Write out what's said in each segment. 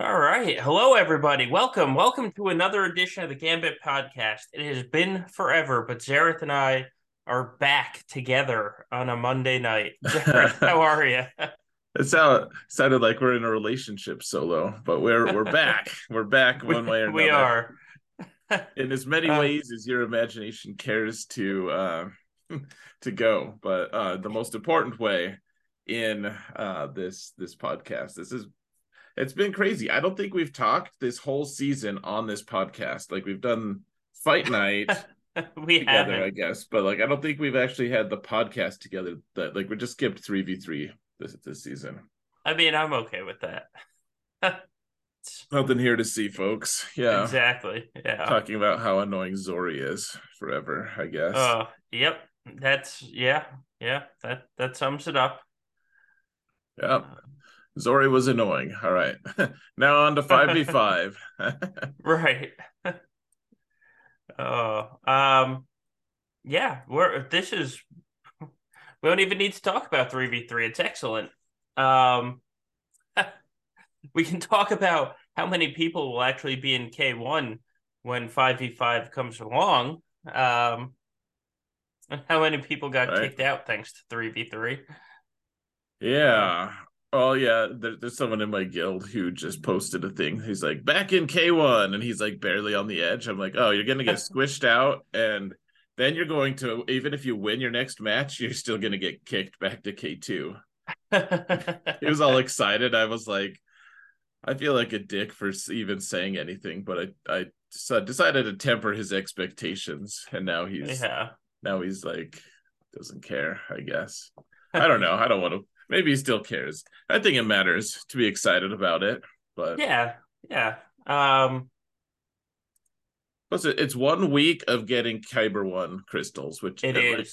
All right. Hello, everybody. Welcome. Welcome to another edition of the Gambit podcast. It has been forever, but Xaereth and I are back together on a Monday night. Xaereth, how are you? It sound, sounded like we're in a relationship solo, but we're we're back. We're back one way or another. We are. in as many Uh, ways as your imagination cares to uh to go. But uh the most important way in uh this this podcast. This is it's been crazy. I don't think we've talked this whole season on this podcast. Like we've done fight night we together, I haven't. I guess, but like I don't think we've actually had the podcast together that like we just skipped 3v3 this this season. I mean, I'm okay with that. Nothing here to see, folks. Yeah. Exactly. Yeah. Talking about how annoying Zorii is forever, I guess. Oh, yep. That's yeah, yeah. That that sums it up. yeah. Uh, Zorii was annoying. All right. now on to 5v5. Right. oh, um, yeah. We're this is we don't even need to talk about three v three. It's excellent. Um, we can talk about how many people will actually be in K one when five v five comes along. Um, and how many people got Right. kicked out thanks to three v three? yeah. Oh yeah, there, there's someone in my guild who just posted a thing. He's like, back in K1, and he's like barely on the edge. I'm like, oh, you're gonna get squished out, and then you're going to even if you win your next match, you're still gonna get kicked back to K2. he was all excited. I was like, I feel like a dick for even saying anything, but I I deci- decided to temper his expectations, and now he's yeah. now he's like doesn't care. I guess I don't know. I don't want to. Maybe he still cares. I think it matters to be excited about it, but Yeah. Yeah. Um. plus it's one week of getting Kyber one crystals, which It uh, like.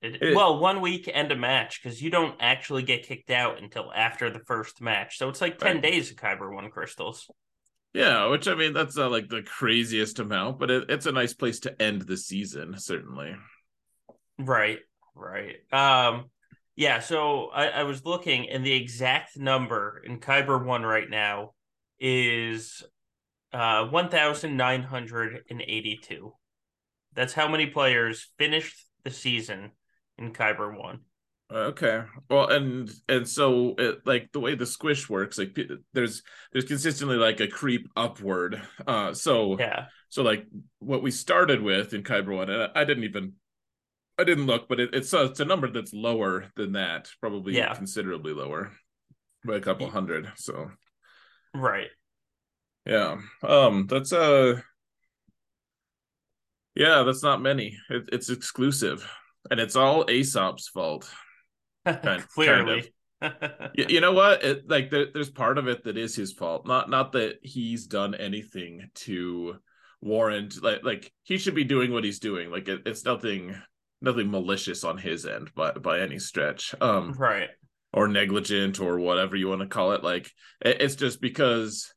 It, it- well, one week and a match because you don't actually get kicked out until after the first match. So it's like 10 Right. days of Kyber 1 crystals. Yeah, which I mean that's not like the craziest amount, but it, it's a nice place to end the season, certainly. Right. Right. Um, yeah. So I, I was looking, and the exact number in Kyber 1 right now is uh, 1,982. That's how many players finished the season in Kyber 1. Okay. Well, and and so it, like the way the squish works, like there's there's consistently like a creep upward. Uh, so Yeah. so like what we started with in Kyber one, and I didn't even I didn't look, but it, it's a, it's a number that's lower than that, probably Yeah. considerably lower by a couple hundred. So Right. yeah, um, that's uh yeah, that's not many. It, it's exclusive, and it's all Aesop's fault. kind Clearly. you, you know what it, like there, there's part of it that is his fault not not that he's done anything to warrant like like he should be doing what he's doing like it, it's nothing nothing malicious on his end by by any stretch um right. or negligent or whatever you want to call it like it, it's just because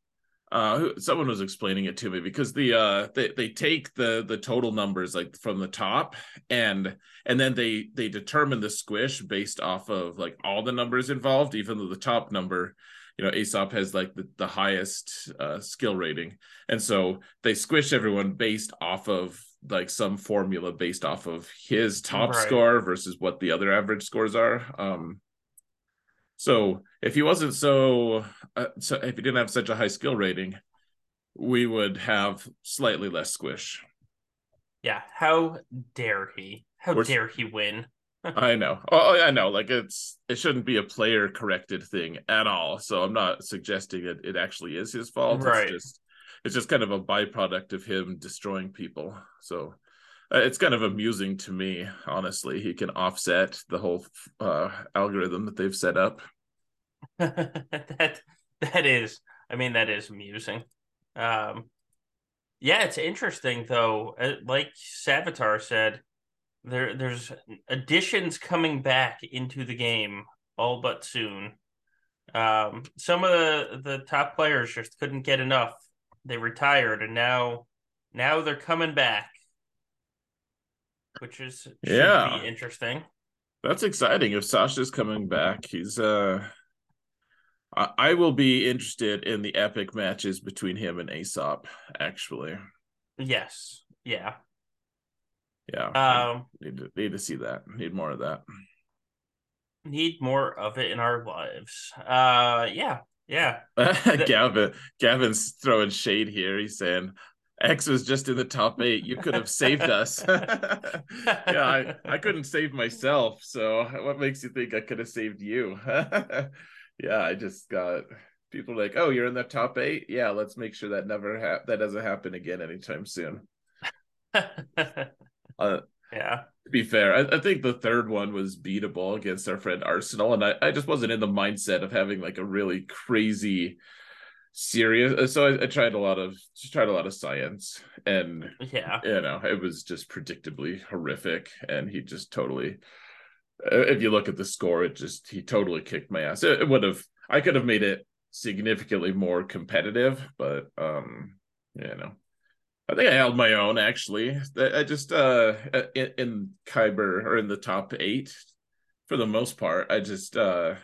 uh someone was explaining it to me because the uh they, they take the the total numbers like from the top and and then they they determine the squish based off of like all the numbers involved even though the top number you know aesop has like the, the highest uh skill rating and so they squish everyone based off of like some formula based off of his top Right. score versus what the other average scores are um so if he wasn't so, uh, so if he didn't have such a high skill rating, we would have slightly less squish. Yeah. How dare he? How We're- dare he win? I know. Oh, I know. Like it's it shouldn't be a player corrected thing at all. So I'm not suggesting it. It actually is his fault. Right. It's just it's just kind of a byproduct of him destroying people. So uh, it's kind of amusing to me, honestly. He can offset the whole uh, algorithm that they've set up. that that is I mean that is amusing. Um yeah, it's interesting though. Uh, Like Savitar said, there there's additions coming back into the game all but soon. Um some of the the top players just couldn't get enough. They retired and now now they're coming back. Which is should Yeah. be interesting. That's exciting. If Sasha's coming back, he's uh I, I will be interested in the epic matches between him and Aesop. Actually, Yes. Yeah. yeah. Um, need to need to see that. Need more of that. need more of it in our lives. Uh, yeah. Yeah. Gavin Gavin's throwing shade here. He's saying X was just in the top eight. You could have saved us. yeah, I, I couldn't save myself. So what makes you think I could have saved you? yeah, I just got people like, oh, you're in the top eight. Yeah, let's make sure that never ha- that doesn't happen again anytime soon. uh, yeah. To be fair, I, I, think the third one was beatable against our friend Arsenal, and I, I just wasn't in the mindset of having like a really crazy serious uh, so I, I, tried a lot of tried a lot of science and yeah. you know it was just predictably horrific and he just totally uh, if you look at the score it just he totally kicked my ass. It, it would have i could have made it significantly more competitive but um you know i think i held my own actually i just uh in, in kyber or in the top eight for the most part i just uh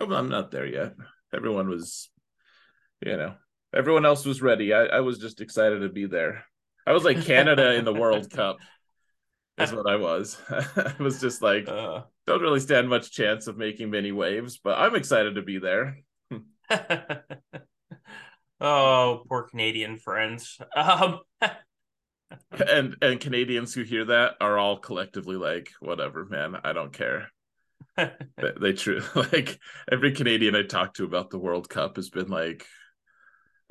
i'm not there yet everyone was you know, everyone else was ready. I, I was just excited to be there. I was like Canada in the World Cup. Is what I was. I was just like, uh, don't really stand much chance of making many waves, but I'm excited to be there. oh, poor Canadian friends. Um, and and Canadians who hear that are all collectively like, whatever, man, I don't care. they, they true like every Canadian I talked to about the World Cup has been like,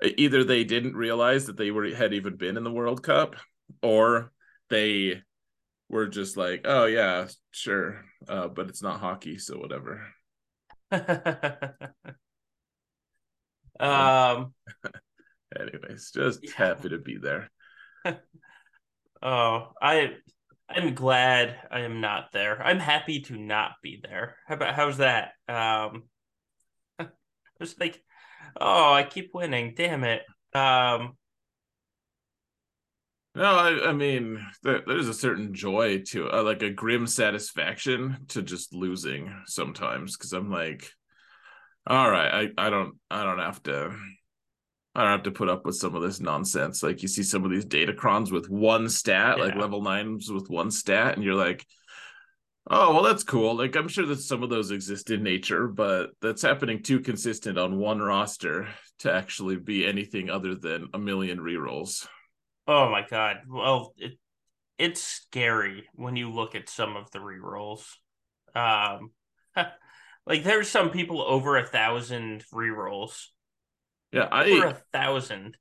either they didn't realize that they were had even been in the World Cup, or they were just like, "Oh yeah, sure, uh, but it's not hockey, so whatever." Um. Anyways, just yeah. happy to be there. oh, I I'm glad I am not there. I'm happy to not be there. How about how's that? Um, just like Oh, I keep winning. Damn it. Um no, I, I mean, there, there's a certain joy to uh, like a grim satisfaction to just losing sometimes because I'm like, all right, I, I don't I don't have to I don't have to put up with some of this nonsense. Like you see some of these datacrons with one stat, yeah. like level nines with one stat, and you're like, Oh, well, that's cool. Like, I'm sure that some of those exist in nature, but that's happening too consistent on one roster to actually be anything other than a million rerolls. Oh my god. Well, it it's scary when you look at some of the rerolls. Um, like there's some people over a thousand rerolls. Yeah, I over a thousand.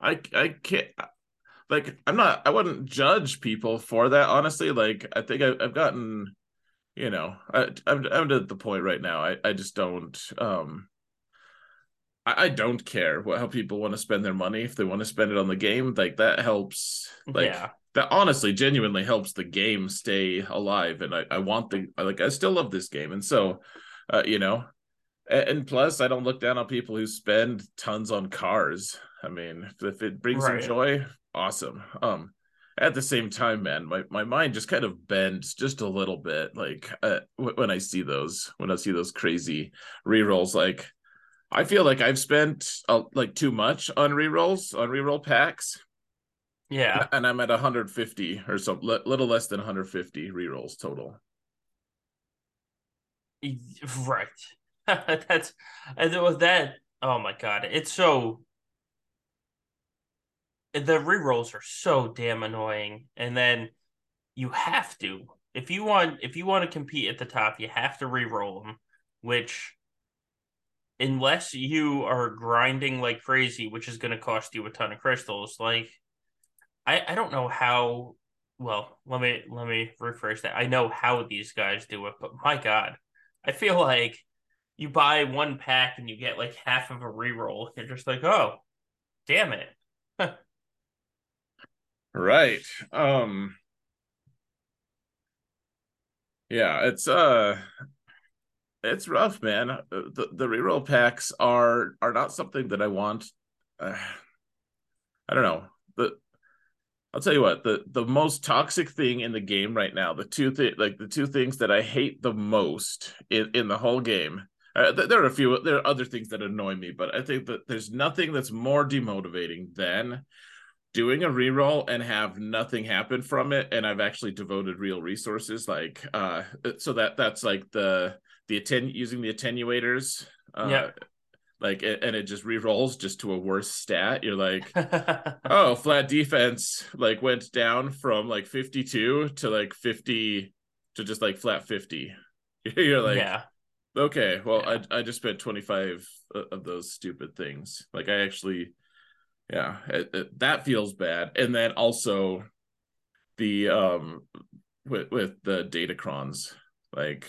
I I can't like i'm not i wouldn't judge people for that honestly like i think I, have gotten you know I, I'm, I'm at the point right now i, I just don't um I, I don't care what how people want to spend their money if they want to spend it on the game like that helps like yeah. That honestly genuinely helps the game stay alive and i, I want the like i still love this game and so uh, you know and plus i don't look down on people who spend tons on cars i mean if it brings right. them joy awesome. Um, at the same time, man, my, my mind just kind of bends just a little bit. Like uh, when I see those, when I see those crazy rerolls, like I feel like I've spent uh, like too much on rerolls on reroll packs. Yeah, and I'm at 150 or so, a little less than 150 rerolls total. Right. That's and with that. Oh my god, it's so the rerolls are so damn annoying. And then you have to if you want if you want to compete at the top, you have to reroll them, which unless you are grinding like crazy, which is going to cost you a ton of crystals, like I I don't know how well, let me let me rephrase that. I know how these guys do it, but my god, I feel like you buy one pack and you get like half of a reroll. You're just like, oh, damn it. Right. Um Yeah, it's uh it's rough, man. Uh, the the reroll packs are are not something that I want. Uh, I don't know. I'll tell you what, the the most toxic thing in the game right now, the two th- like the two things that I hate the most in in the whole game Uh, there are a few. There are other things that annoy me, but I think that there's nothing that's more demotivating than doing a reroll and have nothing happen from it and i've actually devoted real resources like uh so that that's like the the atten using the attenuators uh Yeah. Like and it just re-rolls just to a worse stat you're like oh flat defense like went down from like 52 to like 50 to just like flat 50 you're like yeah. okay well Yeah. i i just spent 25 of those stupid things like i actually yeah it, it- that feels bad and then also the um with with the datacrons like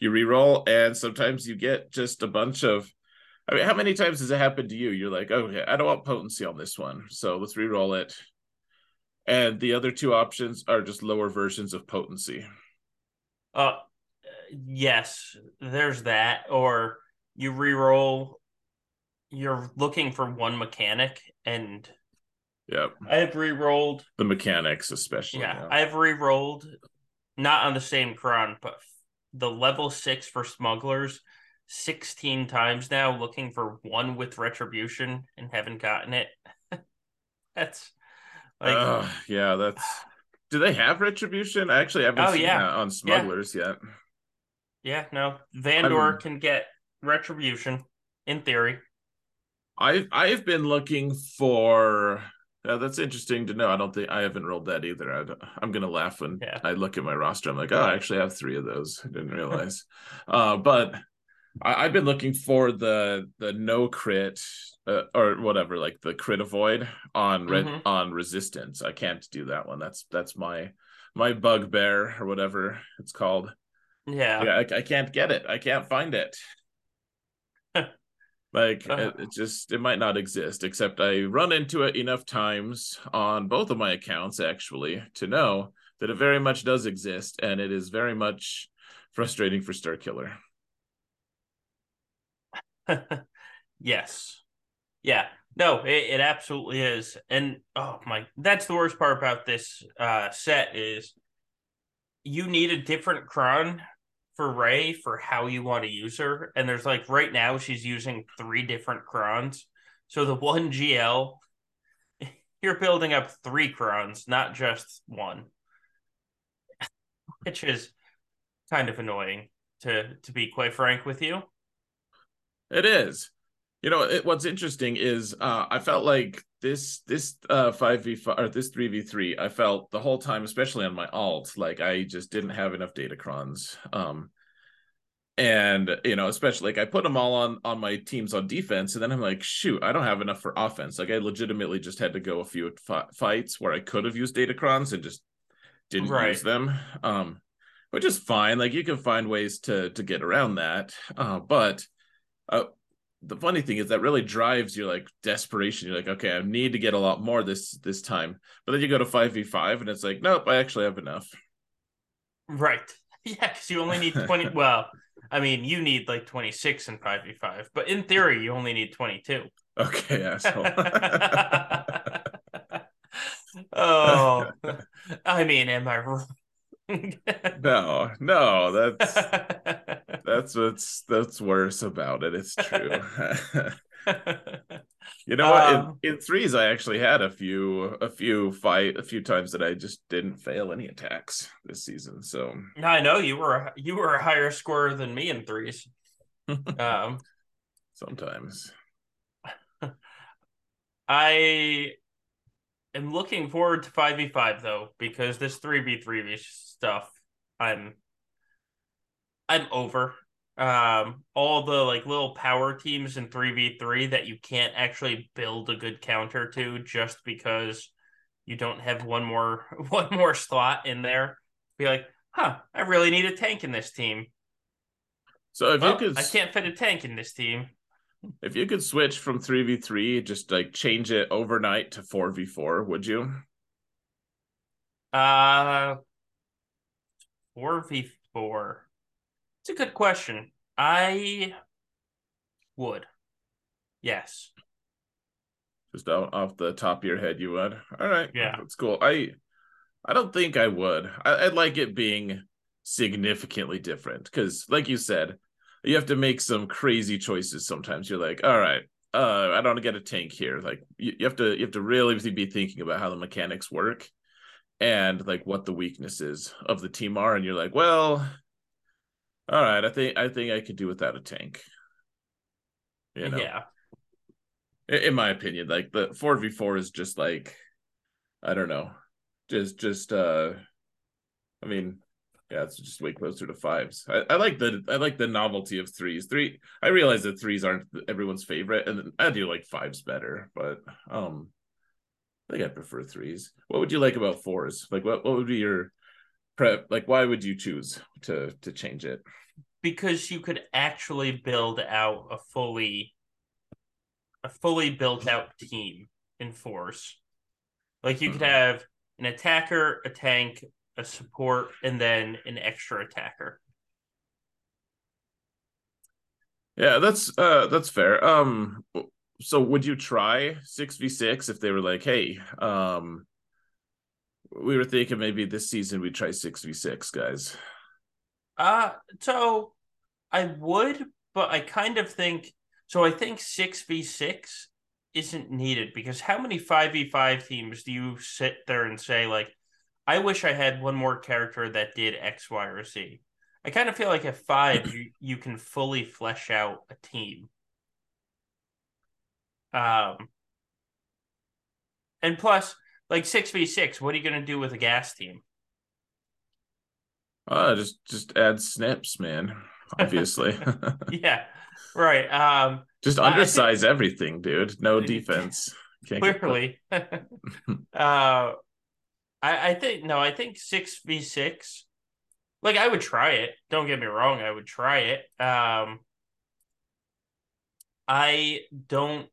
you re-roll and sometimes you get just a bunch of i mean how many times has it happened to you you're like okay i don't want potency on this one so let's re-roll it and the other two options are just lower versions of potency Uh, yes, there's that. Or you re-roll. You're looking for one mechanic, and yep I've re-rolled. the mechanics especially Yeah, I've re-rolled, not on the same cron, but the level six for smugglers, sixteen times now, looking for one with retribution and haven't gotten it. That's like Ugh, yeah that's do they have retribution i actually haven't Oh, seen yeah. that on smugglers yet yeah, no, Vandor I'm- can get retribution in theory. I've I've been looking for. Uh, that's interesting to know. I don't think I haven't rolled that either. I don't- I'm gonna laugh when Yeah. I look at my roster. I'm like, oh, I actually have three of those. I didn't realize. uh, but I, I've been looking for the the no crit uh, or whatever, like the crit avoid on red Mhm. on resistance. I can't do that one. That's that's my my bugbear or whatever it's called. Yeah, Yeah, I, I can't get it. I can't find it. like Uh. it, it just it might not exist. Except I run into it enough times on both of my accounts actually to know that it very much does exist, and it is very much frustrating for Starkiller. yes, yeah, no, it, it absolutely is, and oh my, that's the worst part about this uh set is you need a different cron for Rey for how you want to use her, and there's like right now she's using three different crons, so the one GL. You're building up three crons, not just one, which is kind of annoying to to be quite frank with you. It is. You know, it, what's interesting is uh, I felt like this this uh 5v5 or this 3v3 I felt the whole time especially on my alt like I just didn't have enough datacrons um and you know especially like I put them all on on my teams on defense and then I'm like shoot I don't have enough for offense like I legitimately just had to go a few fi- fights where I could have used datacrons and just didn't Right. use them um which is fine like you can find ways to to get around that uh but uh the funny thing is that really drives your like desperation. You're like, okay, I need to get a lot more this this time. But then you go to five v five, and it's like, nope, I actually have enough. Right. Yeah, because you only need 20. well, I mean, you need like 26 in 5v5, but in theory, you only need 22. Okay, asshole. oh, I mean, am I wrong? No, no, that's that's what's that's worse about it. It's true. you know what? Um, in, in threes, I actually had a few a few fight a few times that I just didn't fail any attacks this season. So I know you were you were a higher scorer than me in threes. Um, sometimes. I am looking forward to 5v5 though, because this 3v3v stuff I'm I'm over. Um all the like little power teams in 3v3 that you can't actually build a good counter to just because you don't have one more one more slot in there. Be like, huh, I really need a tank in this team. So if Well, you could I can't fit a tank in this team. If you could switch from 3v3, just like change it overnight to 4v4, would you? Uh, four v four. It's a good question. I would. Yes. Just out off the top of your head, you would. All right. Yeah. That's cool. I I don't think I would. I, I'd like it being significantly different because, like you said, you have to make some crazy choices sometimes. You're like, all right, uh, I don't want to get a tank here. Like you, you have to you have to really be thinking about how the mechanics work and like what the weaknesses of the team are. And you're like, well, all right, I think I think I could do without a tank. You know? Yeah. In my opinion, like the 4v4 is just like I don't know. Just just uh I mean, yeah, it's just way closer to fives. I, I like the I like the novelty of threes. Three I realize that threes aren't everyone's favorite, and I do like fives better, but um I think I prefer threes. What would you like about fours? Like what what would be your prep like why would you choose to to change it? Because you could actually build out a fully a fully built out team in fours. Like you mm-hmm. could have an attacker, a tank, a support, and then an extra attacker. Yeah, that's uh that's fair. Um so would you try 6v6 if they were like, "Hey, um we were thinking maybe this season we'd try 6v6, guys." Uh so I would, but I kind of think so I think 6v6 isn't needed because how many 5v5 teams do you sit there and say like I wish I had one more character that did X, Y, or Z. I kind of feel like at five, you, you can fully flesh out a team. Um, and plus, like six v six, what are you going to do with a gas team? Uh, just just add snips, man. Obviously. yeah, right. Um, just undersize think... everything, dude. No defense. Can't Clearly. uh, I, I think no, I think six v six. Like I would try it. Don't get me wrong, I would try it. Um I don't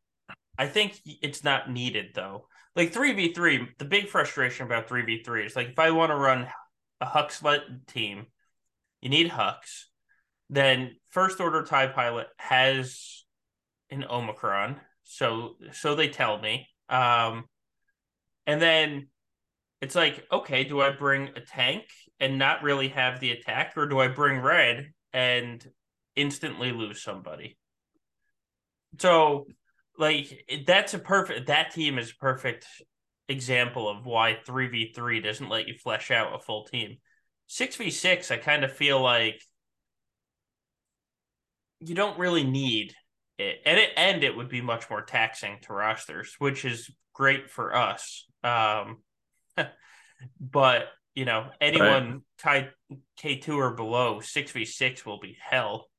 I think it's not needed though. Like 3v3, the big frustration about 3v3 is like if I want to run a Huxlet team, you need Hux. Then first order TIE pilot has an Omicron. So so they tell me. Um and then it's like, okay, do I bring a tank and not really have the attack, or do I bring red and instantly lose somebody? So, like, that's a perfect, that team is a perfect example of why 3v3 doesn't let you flesh out a full team. 6v6, I kind of feel like you don't really need it. And it, and it would be much more taxing to rosters, which is great for us. Um, but you know, anyone right. K two or below, six v six will be hell.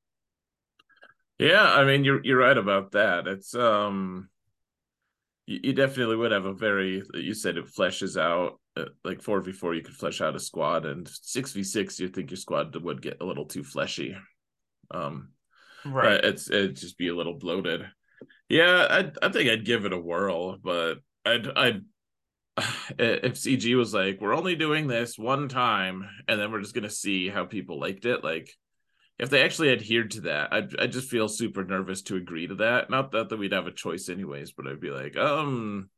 Yeah, I mean you're you're right about that. It's um you, you definitely would have a very you said it fleshes out uh, like 4v4 you could flesh out a squad and 6v6 you think your squad would get a little too fleshy. Um right. it's it'd just be a little bloated. Yeah, I I think I'd give it a whirl, but I'd I'd if CG was like, we're only doing this one time, and then we're just gonna see how people liked it, like if they actually adhered to that, I I just feel super nervous to agree to that. Not that that we'd have a choice anyways, but I'd be like, um,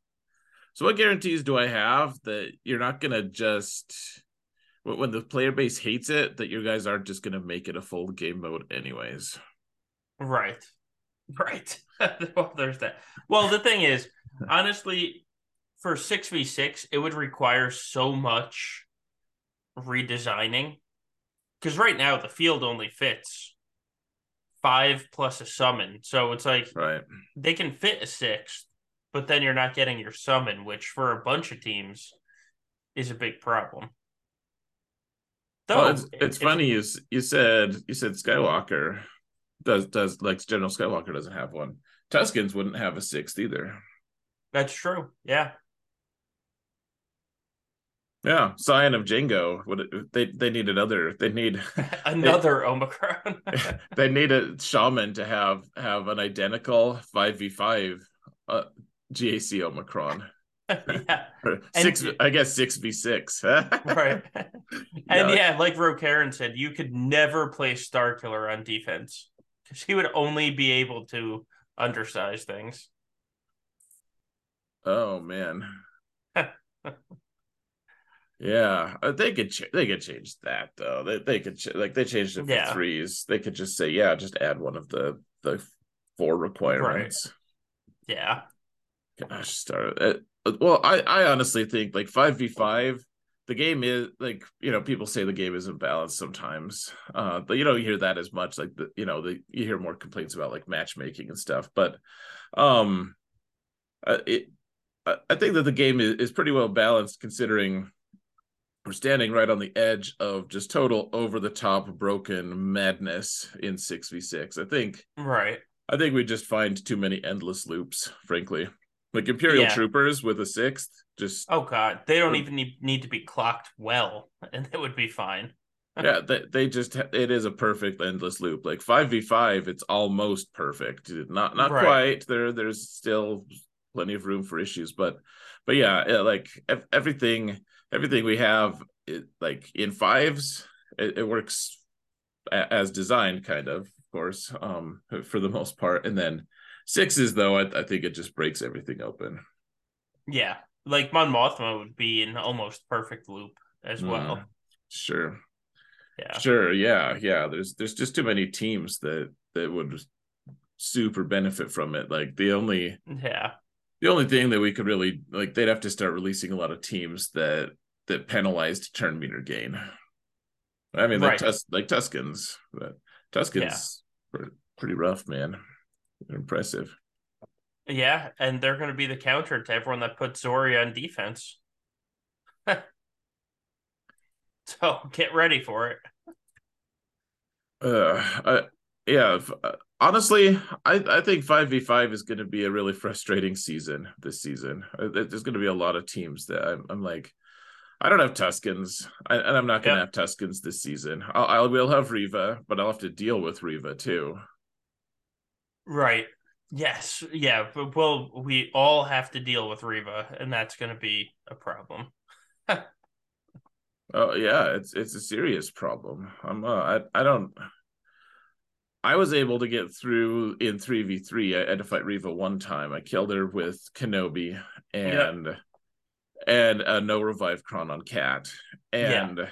so what guarantees do I have that you're not gonna just when the player base hates it that you guys aren't just gonna make it a full game mode anyways? Right, right. well, there's that. Well, the thing is, honestly, for 6v6, it would require so much redesigning. Because right now, the field only fits five plus a summon. So it's like right. they can fit a sixth, but then you're not getting your summon, which for a bunch of teams is a big problem. Though, well, it's, it's funny you you said you said Skywalker does does like General Skywalker doesn't have one. Tuskens wouldn't have a sixth either. That's true. Yeah. Yeah, Scion of Jango. What they they need another. They need another they, Omicron. they need a shaman to have have an identical five v five uh, GAC Omicron. yeah, six. And, I guess six v six. right. And yeah, yeah like Karen said, you could never play Starkiller on defense because he would only be able to undersize things. Oh man. Yeah, uh, they could ch- they could change that though. They they could ch- like they changed it for Yeah. threes. They could just say yeah, just add one of the the four requirements. Yeah. Gosh, start it. Well, I I honestly think like five v five. The game is like you know people say the game isn't balanced sometimes, uh, but you don't hear that as much. Like the you know the you hear more complaints about like matchmaking and stuff. But um, uh, it I I think that the game is, is pretty well balanced considering we're standing right on the edge of just total over the top broken madness in 6v6 i think Right. i think we just find too many endless loops frankly like imperial Yeah. troopers with a sixth just Oh god, they don't even need, need to be clocked well, and it would be fine. yeah they, they just it is a perfect endless loop like 5v5 it's almost perfect not not Right. quite there there's still plenty of room for issues but but yeah like ev- everything everything we have it, like in fives it, it works a- as designed kind of of course um for the most part and then sixes though I, I think it just breaks everything open Yeah, like Mon Mothma would be an almost perfect loop as well. Mm, sure Yeah. Sure, yeah, yeah. There's there's just too many teams that that would super benefit from it. Like the only Yeah. the only thing that we could really like they'd have to start releasing a lot of teams that that penalized turn meter gain. I mean, like Right. Tus- like Tuskens, but Tuskens were pretty rough, man. They're impressive. Yeah, and they're going to be the counter to everyone that puts Zorii on defense. so get ready for it. Uh, I, yeah. f- uh, Honestly, I, I think five v five is going to be a really frustrating season this season. Uh, There's going to be a lot of teams that I'm, I'm like, I don't have Tuskens, I, and I'm not going to Yep. have Tuskens this season. I'll, I will have Reva, but I'll have to deal with Reva too. Right. Yes. Yeah. But well, we all have to deal with Reva, and that's going to be a problem. Oh yeah, it's it's a serious problem. I'm uh, I I don't. I was able to get through in three v three. I had to fight Reva one time. I killed her with Kenobi and and a no revive cron on Cat. Yeah. And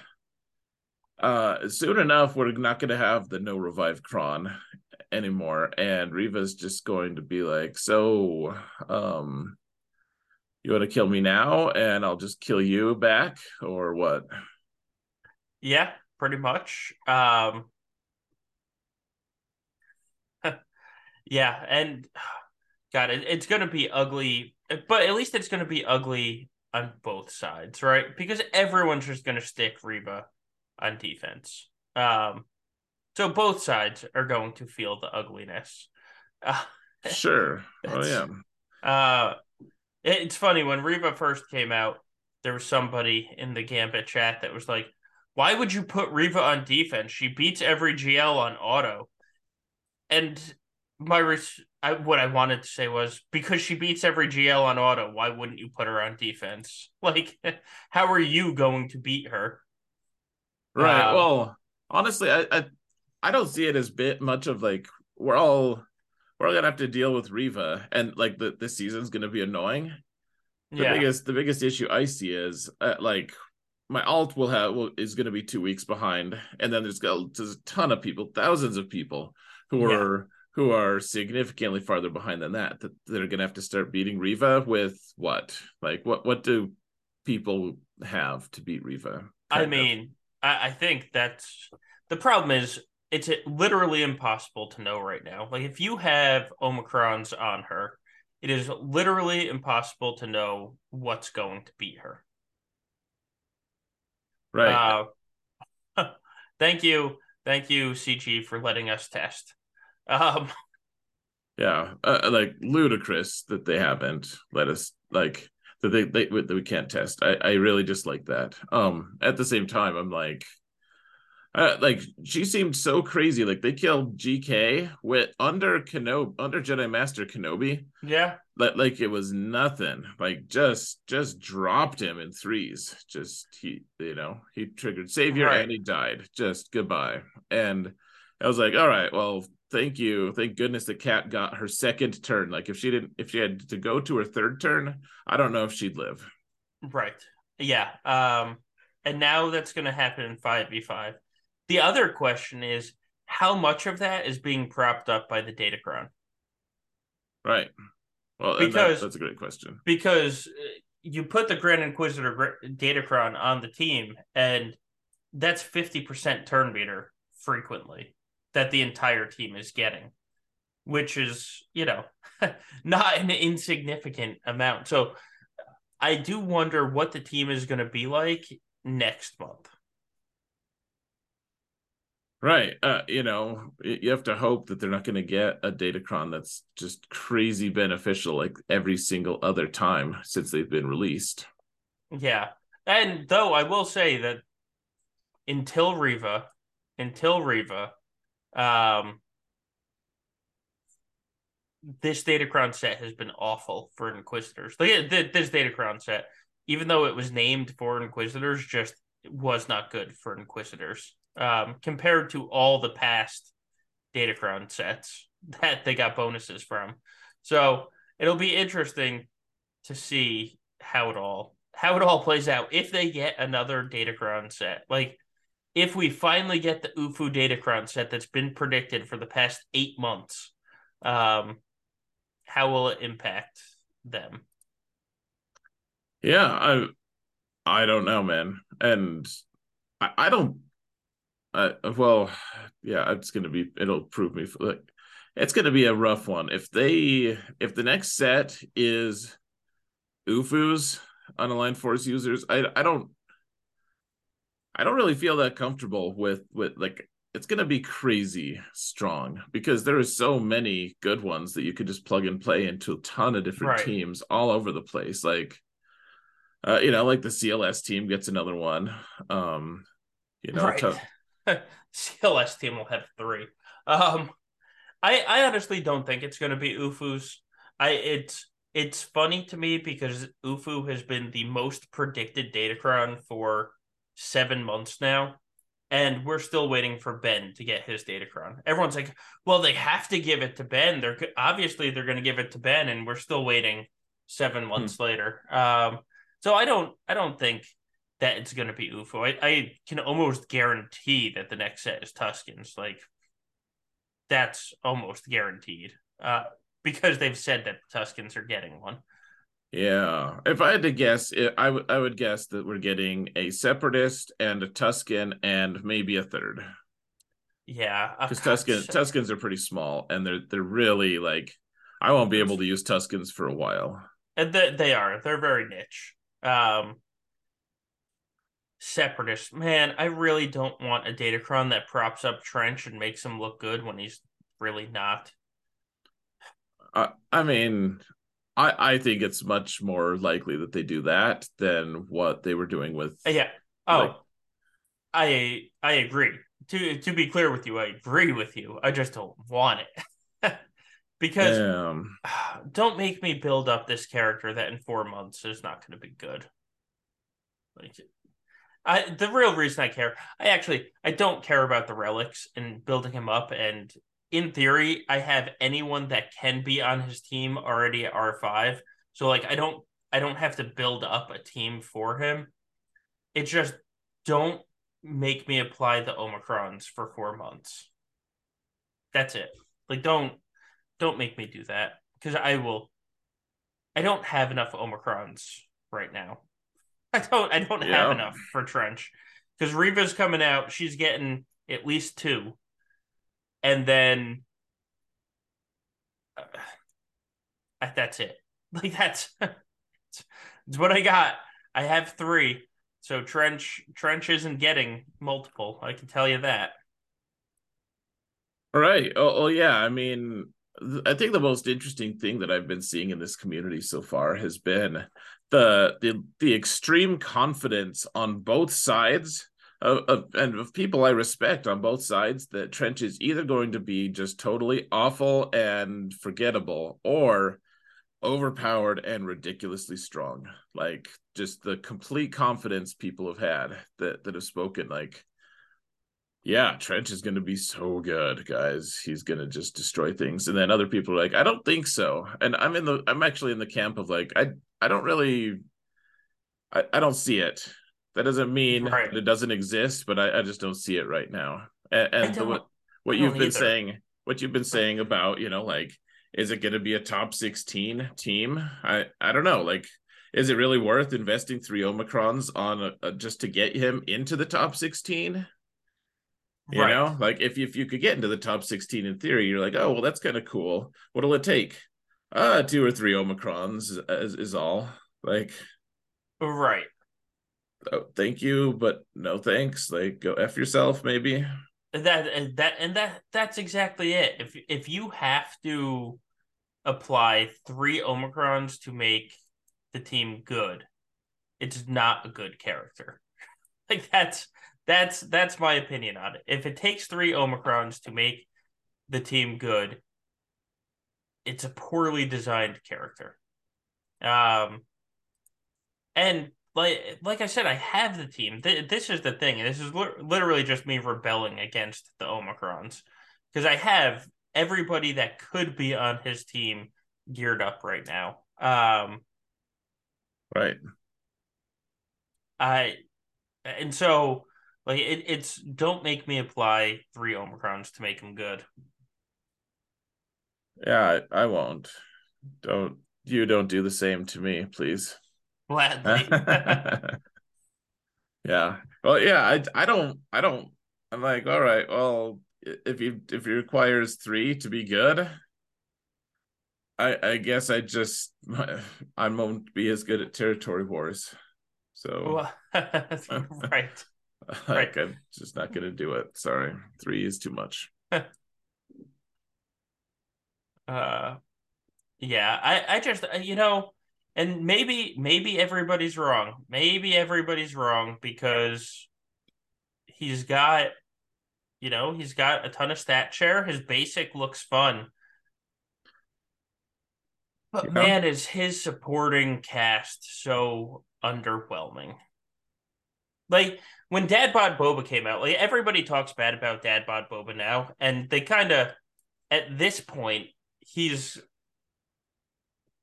uh soon enough, we're not going to have the no revive cron anymore, and Reva's just going to be like, so um. You want to kill me now, and I'll just kill you back, or what? Yeah, pretty much. Um Yeah, and God, it, it's going to be ugly, but at least it's going to be ugly on both sides, right? Because everyone's just going to stick Reva on defense. Um, so both sides are going to feel the ugliness. Uh, Sure. Oh yeah. uh, it- it's funny when Reva first came out, there was somebody in the Gambit chat that was like, "Why would you put Reva on defense? She beats every GL on auto." And my res- I, what I wanted to say was because she beats every GL on auto, why wouldn't you put her on defense? Like, how are you going to beat her? Right. Um, well, honestly, I, I I don't see it as bit much of like we're all we're all gonna have to deal with Reva, and like the this season's gonna be annoying. The yeah, biggest the biggest issue I see is uh, like my alt will have will, is gonna be two weeks behind, and then there's got there's a ton of people, thousands of people who Yeah. are who are significantly farther behind than that that they're gonna have to start beating Reva with what like what what do people have to beat Reva? I mean, I, I think that's the problem is it's literally impossible to know right now. Like if you have Omicrons on her, it is literally impossible to know what's going to beat her. right. Uh, thank you, thank you, CG, for letting us test. Um, Yeah, uh, like ludicrous that they haven't let us like that they, they that we can't test. I I really just like that. Um, at the same time, I'm like, uh, like she seemed so crazy. Like they killed GK with under Kenobi, under Jedi Master Kenobi. yeah, Like like it was nothing. Like just just dropped him in threes. Just he you know he triggered Savior Right. and he died. Just goodbye. And I was like, all right, well, thank you, thank goodness the cat got her second turn. Like if she didn't, if she had to go to her third turn, I don't know if she'd live. right. Yeah. Um, and now that's going to happen in 5v5. The other question is how much of that is being propped up by the Datacron? Right. Well, because that, that's a great question. Because uh, you put the Grand Inquisitor Datacron on the team, and that's 50% turn meter frequently that the entire team is getting, which is, you know, not an insignificant amount. So I do wonder what the team is going to be like next month. Right. Uh, you know, you have to hope that they're not going to get a Datacron that's just crazy beneficial like every single other time since they've been released. Yeah. And though I will say that until Reva, until Reva, um, this Datacron set has been awful for Inquisitors. Like this Datacron set, even though it was named for Inquisitors, just was not good for Inquisitors um, compared to all the past Datacron sets that they got bonuses from. So it'll be interesting to see how it all how it all plays out if they get another Datacron set. Like if we finally get the UFU Datacron set that's been predicted for the past eight months, um, how will it impact them? Yeah, I I don't know, man, and I, I don't uh, well, yeah, it's gonna be. It'll prove me. Like, it's gonna be a rough one. If they, if the next set is UFU's unaligned force users, I, I don't, I don't really feel that comfortable with with like. It's gonna be crazy strong because there are so many good ones that you could just plug and play into a ton of different right. teams all over the place. Like, uh, you know, like the CLS team gets another one. Um, you know, right. to, CLS team will have three. Um, I I honestly don't think it's going to be Ufu's. I it's it's funny to me because Ufu has been the most predicted data Datacron for seven months now, and we're still waiting for Ben to get his Datacron. Everyone's like, "Well, they have to give it to Ben. They're obviously they're going to give it to Ben, and we're still waiting seven hmm. months hmm. later." Um, so I don't I don't think that it's going to be UFO. I, I can almost guarantee that the next set is Tuskens. Like, that's almost guaranteed uh, because they've said that Tuskens are getting one. Yeah, if I had to guess, it, I would I would guess that we're getting a separatist and a Tusken and maybe a third. Yeah, because Tusken Tuskens are pretty small and they're they're really like I won't be able to use Tuskens for a while. And they, they are they're very niche. Um, separatist. Man, I really don't want a Datacron that props up Trench and makes him look good when he's really not. Uh, I mean, I I think it's much more likely that they do that than what they were doing with. Uh, yeah. Oh, like... I I agree. To to be clear with you, I agree with you. I just don't want it. because Damn. don't make me build up this character that in four months is not going to be good. Like I the real reason I care, I actually I don't care about the relics and building him up. And in theory, I have anyone that can be on his team already at R five. So like I don't I don't have to build up a team for him. It just don't make me apply the Omicrons for four months. That's it. Like don't don't make me do that because I will. I don't have enough Omicrons right now. I don't I don't yeah. have enough for Trench because Reva's coming out. She's getting at least two, and then uh, that's it. Like that's that's what I got. I have three, so Trench Trench isn't getting multiple. I can tell you that. All right. Oh, oh yeah. I mean, I think the most interesting thing that I've been seeing in this community so far has been the the the extreme confidence on both sides of, of, and of people I respect on both sides that Trench is either going to be just totally awful and forgettable or overpowered and ridiculously strong. Like just the complete confidence people have had that that have spoken like yeah, Trench is going to be so good, guys. He's going to just destroy things. And then other people are like, I don't think so. And I'm in the, I'm actually in the camp of like, I, I don't really, I, I don't see it That doesn't mean Right. that it doesn't exist, but I, I just don't see it right now. And, and the, what what you've been either. saying, what you've been saying about you know like is it going to be a top 16 team i i don't know like is it really worth investing three omicrons on a, a, just to get him into the top 16 you right. know like if you, if you could get into the top 16 in theory you're like oh well that's kind of cool what'll it take uh two or three omicrons is, is all like Right. Oh, thank you but no thanks like go f yourself maybe That and that and that that's exactly it. If if you have to apply three omicrons to make the team good, it's not a good character. Like that's that's that's my opinion on it. If it takes three omicrons to make the team good, it's a poorly designed character. Um and like like I said, I have the team. Th- this is the thing. This is li- literally just me rebelling against the Omicrons because I have everybody that could be on his team geared up right now. Um, right I and so like it, it's don't make me apply three Omicrons to make him good. yeah I, I won't don't you don't do the same to me please Gladly. yeah. Well yeah i i don't i don't i'm like all right well if you if it requires three to be good i i guess i just i won't be as good at territory wars. So. Right. like i'm just not gonna do it. Sorry. Three is too much. Uh, yeah, I, I just, uh, you know, and maybe, maybe everybody's wrong. Maybe everybody's wrong because he's got, you know, he's got a ton of stat share. His basic looks fun. But Yeah. man, is his supporting cast so underwhelming. Like when Dad Bod Boba came out, like everybody talks bad about Dad Bod Boba now, and they kind of, at this point, he's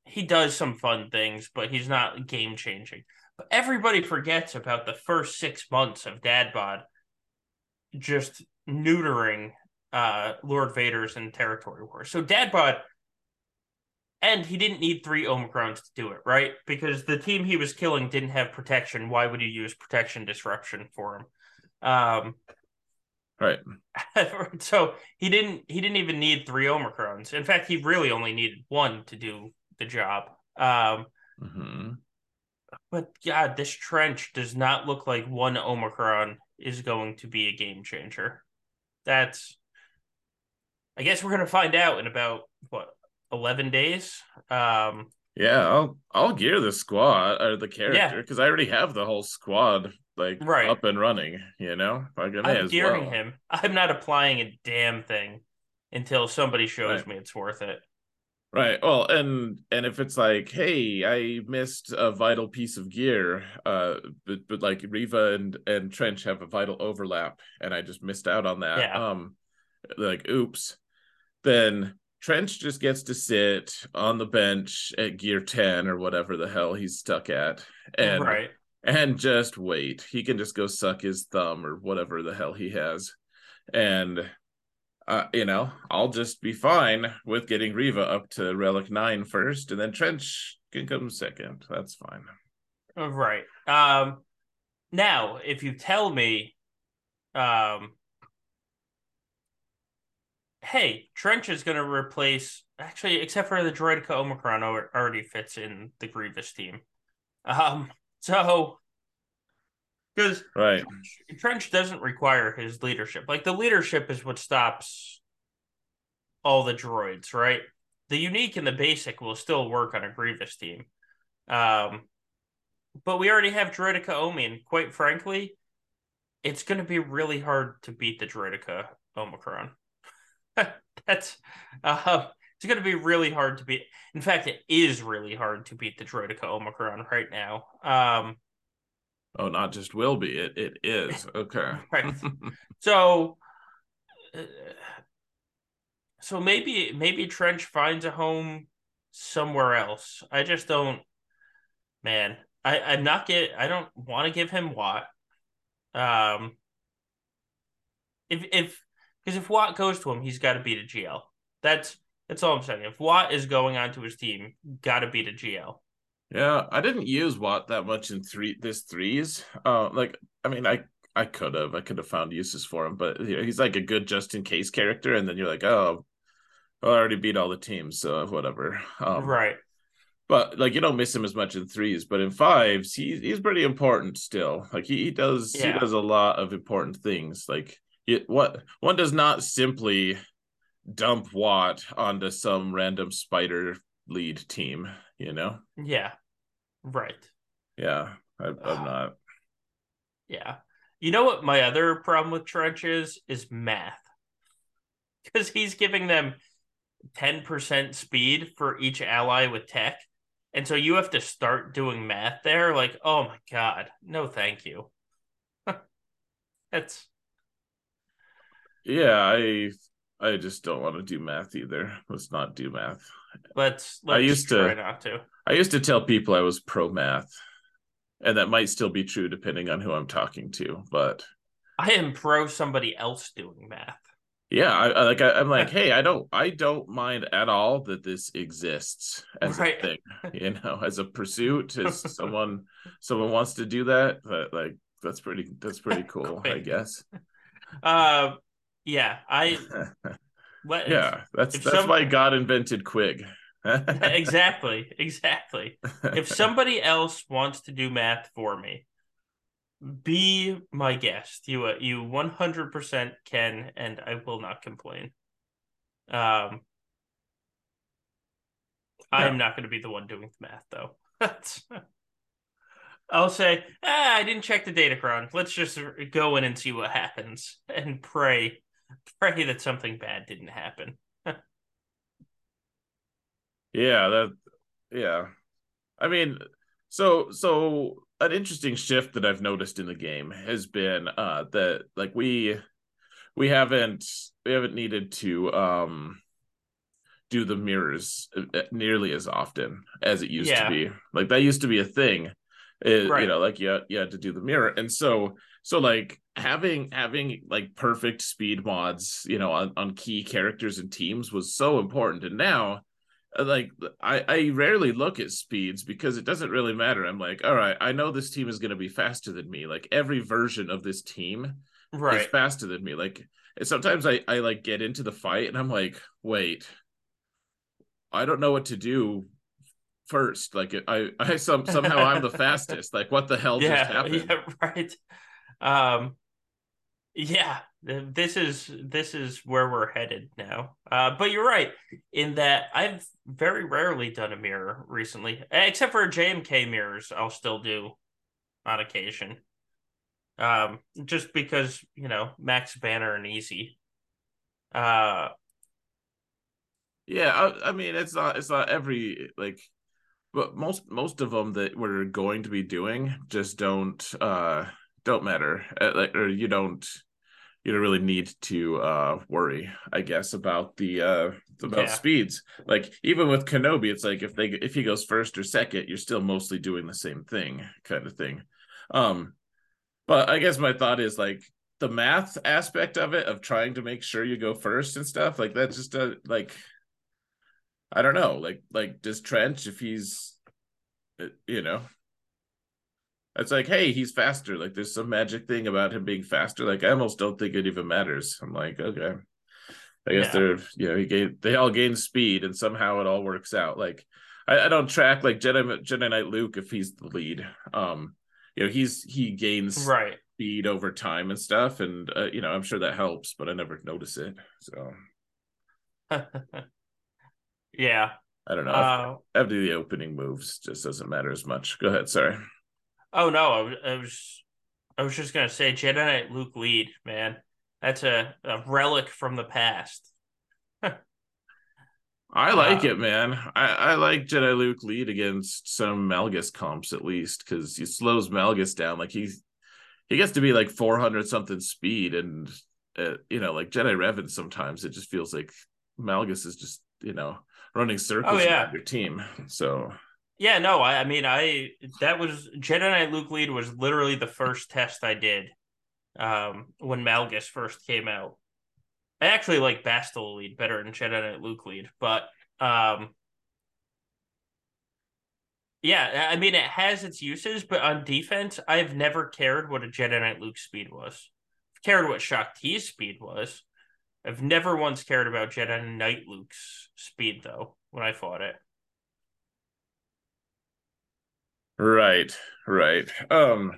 he does some fun things, but he's not game changing. But everybody forgets about the first six months of Dad Bod just neutering uh Lord Vader's and territory wars. So Dad Bod and he didn't need three Omicrons to do it, right? Because the team he was killing didn't have protection. Why would you use protection disruption for him? Um right so he didn't he didn't even need three omicrons in fact he really only needed one to do the job. Um hmm but god this trench does not look like one omicron is going to be a game changer. That's i guess we're going to find out in about what 11 days? Um yeah i'll i'll gear the squad or the character because i already have the whole squad like Right. up and running you know? I as gearing well. him. I'm not applying a damn thing until somebody shows Right. me it's worth it Right. Well, and and if it's like, hey, I missed a vital piece of gear, uh, but, but like Reva and and Trench have a vital overlap, and I just missed out on that. Yeah. Um, like, oops. Then Trench just gets to sit on the bench at gear ten or whatever the hell he's stuck at, and right and just wait. He can just go suck his thumb or whatever the hell he has. And uh, you know, I'll just be fine with getting Reva up to Relic 9 first, and then Trench can come second. That's fine. Right. Um now, if you tell me um hey, Trench is going to replace actually except for the Droideka Omicron already fits in the Grievous team. Um so cuz Right. Trench doesn't require his leadership. Like the leadership is what stops all the droids, right? The unique and the basic will still work on a Grievous team. Um, but we already have Droideka Omi, and quite frankly, it's going to be really hard to beat the Droideka Omicron. That's uh, it's going to be really hard to beat. In fact, it is really hard to beat the Droideka Omicron right now. Um, Oh, not just will be. It it is. Okay. Right. So, uh, so maybe maybe Trench finds a home somewhere else. I just don't, man. I I'm not get I don't want to give him Wat. Um, if if because if Wat goes to him, he's got to beat a GL. That's that's all I'm saying. If Wat is going on to his team, got to beat a GL. Yeah, I didn't use Wat that much in three this threes. Uh, like I mean, I I could have I could have found uses for him, but he's like a good just in case character, and then you're like, oh, I already beat all the teams, so whatever. Um, right. But like you don't miss him as much in threes, but in fives, he's he's pretty important still. Like he, he does yeah. he does a lot of important things. Like it, what one does not simply dump Wat onto some random spider lead team, you know? Yeah. Right. Yeah. I, I'm not. Yeah. You know what my other problem with Trench is? Is math. Because he's giving them 10% speed for each ally with tech. And so you have to start doing math there. Like, oh my God. No, thank you. That's. Yeah, I I just don't want to do math either. Let's not do math. Let's, let's I used to not to. I used to tell people I was pro math, and that might still be true depending on who I'm talking to. But I am pro somebody else doing math. Yeah, I, I like. I, am like, hey, I don't, I don't mind at all that this exists as right. a thing. You know, as a pursuit, as someone, someone wants to do that. But like, that's pretty, that's pretty cool, I guess. Uh, yeah, I. yeah, that's that's some... why God invented Quig. exactly, exactly. If somebody else wants to do math for me, be my guest. You uh, you one hundred percent can, and I will not complain. Um, I'm not going to be the one doing the math though. I'll say, ah, I didn't check the datacron. Let's just go in and see what happens and pray, pray that something bad didn't happen. yeah, that, yeah. I mean, so so an interesting shift that I've noticed in the game has been uh that like we we haven't we haven't needed to um do the mirrors uh, nearly as often as it used yeah. to be. Like that used to be a thing. It, right. You know, like you had, you had to do the mirror, and so so like having having like perfect speed mods, you know, on, on key characters and teams was so important. And now uh, like I, I rarely look at speeds because it doesn't really matter. I'm like, all right, I know this team is going to be faster than me. Like every version of this team right. is faster than me. Like sometimes I, I like get into the fight and I'm like, wait, I don't know what to do first. Like I, I some somehow I'm the fastest. Like what the hell yeah, just happened? Yeah, right. Um, yeah, this is this is where we're headed now. Uh, but you're right in that I've very rarely done a mirror recently, except for JMK mirrors. I'll still do on occasion, um, just because you know max banner and easy. Uh, yeah, I, I mean it's not it's not every like, but most most of them that we're going to be doing just don't uh don't matter. Uh, like or you don't you don't really need to uh worry i guess about the uh about yeah. speeds. Like even with kenobi it's like if they if he goes first or second you're still mostly doing the same thing kind of thing. Um but i guess my thought is like the math aspect of it of trying to make sure you go first and stuff like that just uh, like i don't know. Like like does trench if he's uh, you know it's like, hey, he's faster. Like there's some magic thing about him being faster. Like I almost don't think it even matters. I'm like, okay. I guess yeah. they're you know, he gain they all gain speed and somehow it all works out. Like I, I don't track like Jedi Jedi Knight Luke if he's the lead. Um, you know, he's he gains right speed over time and stuff, and uh, you know, I'm sure that helps, but I never notice it. So yeah. I don't know. Uh, after the opening moves, just doesn't matter as much. Go ahead. Sorry. Oh no, I was, I was, I was just gonna say Jedi Knight Luke lead, man. That's a, a relic from the past. I like uh, it, man. I, I like Jedi Luke lead against some Malgus comps at least because he slows Malgus down. Like he's he gets to be like four hundred something speed, and uh, you know, like Jedi Revan. Sometimes it just feels like Malgus is just you know running circles oh, yeah. around your team. So Yeah, no, I, I mean, I that was Jedi Luke lead was literally the first test I did um, when Malgus first came out. I actually like Bastila lead better than Jedi Knight Luke lead, but um, yeah, I mean, it has its uses, but on defense, I've never cared what a Jedi Knight Luke speed was. I've cared what Shaak Ti's speed was. I've never once cared about Jedi Knight Luke's speed, though, when I fought it. Right, right. Um,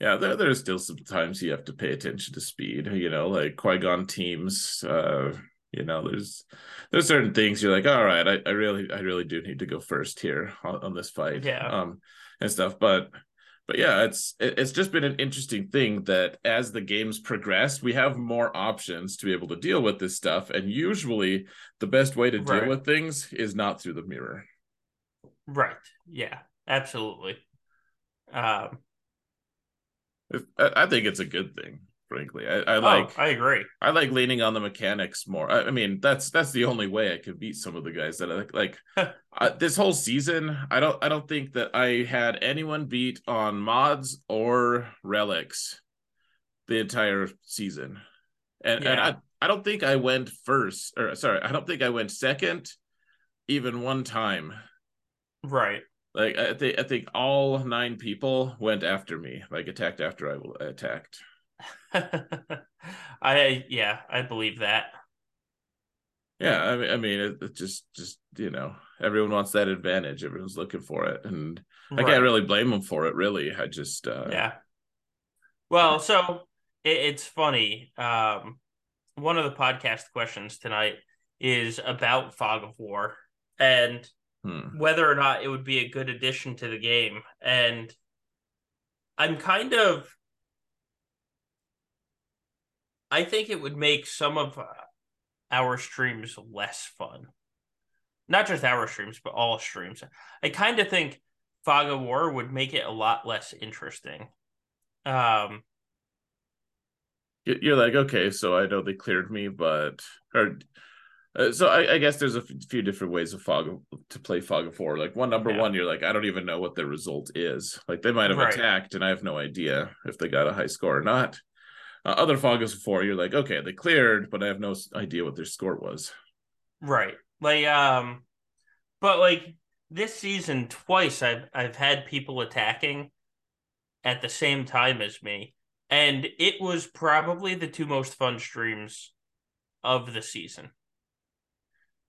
yeah, there, there's still some times you have to pay attention to speed. You know, like Qui Gon teams. Uh, you know, there's there's certain things you're like, all right, I, I really I really do need to go first here on, on this fight. Yeah. Um, and stuff, but but yeah, it's it's just been an interesting thing that as the games progress, we have more options to be able to deal with this stuff, and usually the best way to deal Right. with things is not through the mirror. Right. Yeah, absolutely. Um, I, I think it's a good thing, frankly. I, I oh, like I agree. I like leaning on the mechanics more. I, I mean, that's that's the only way I could beat some of the guys that I like. Like uh, this whole season, I don't I don't think that I had anyone beat on mods or relics the entire season, and and I I don't think I went first or sorry I don't think I went second even one time. Right. Like I think I think all nine people went after me, like attacked after I attacked. I yeah, I believe that. Yeah, I mean, I mean, it, it just, just you know, everyone wants that advantage. Everyone's looking for it, and I can't really blame them for it. Really, I just, uh, Yeah. Well, so it, it's funny. Um, one of the podcast questions tonight is about Fog of War and hmm. whether or not it would be a good addition to the game. And I'm kind of, I think it would make some of uh, our streams less fun. Not just our streams, but all streams. I kind of think Fog of War would make it a lot less interesting. Um, You- you're like, okay, so I know they cleared me, but or. Uh, so I, I guess there's a f- few different ways of fog of, to play fog of war. Like one number Yeah. one, you're like, I don't even know what the result is. Like they might have Right. attacked, and I have no idea if they got a high score or not. Uh, other fog of four, you're like, okay, they cleared, but I have no idea what their score was. Right. Like um but like this season twice I've I've had people attacking at the same time as me and it was probably the two most fun streams of the season.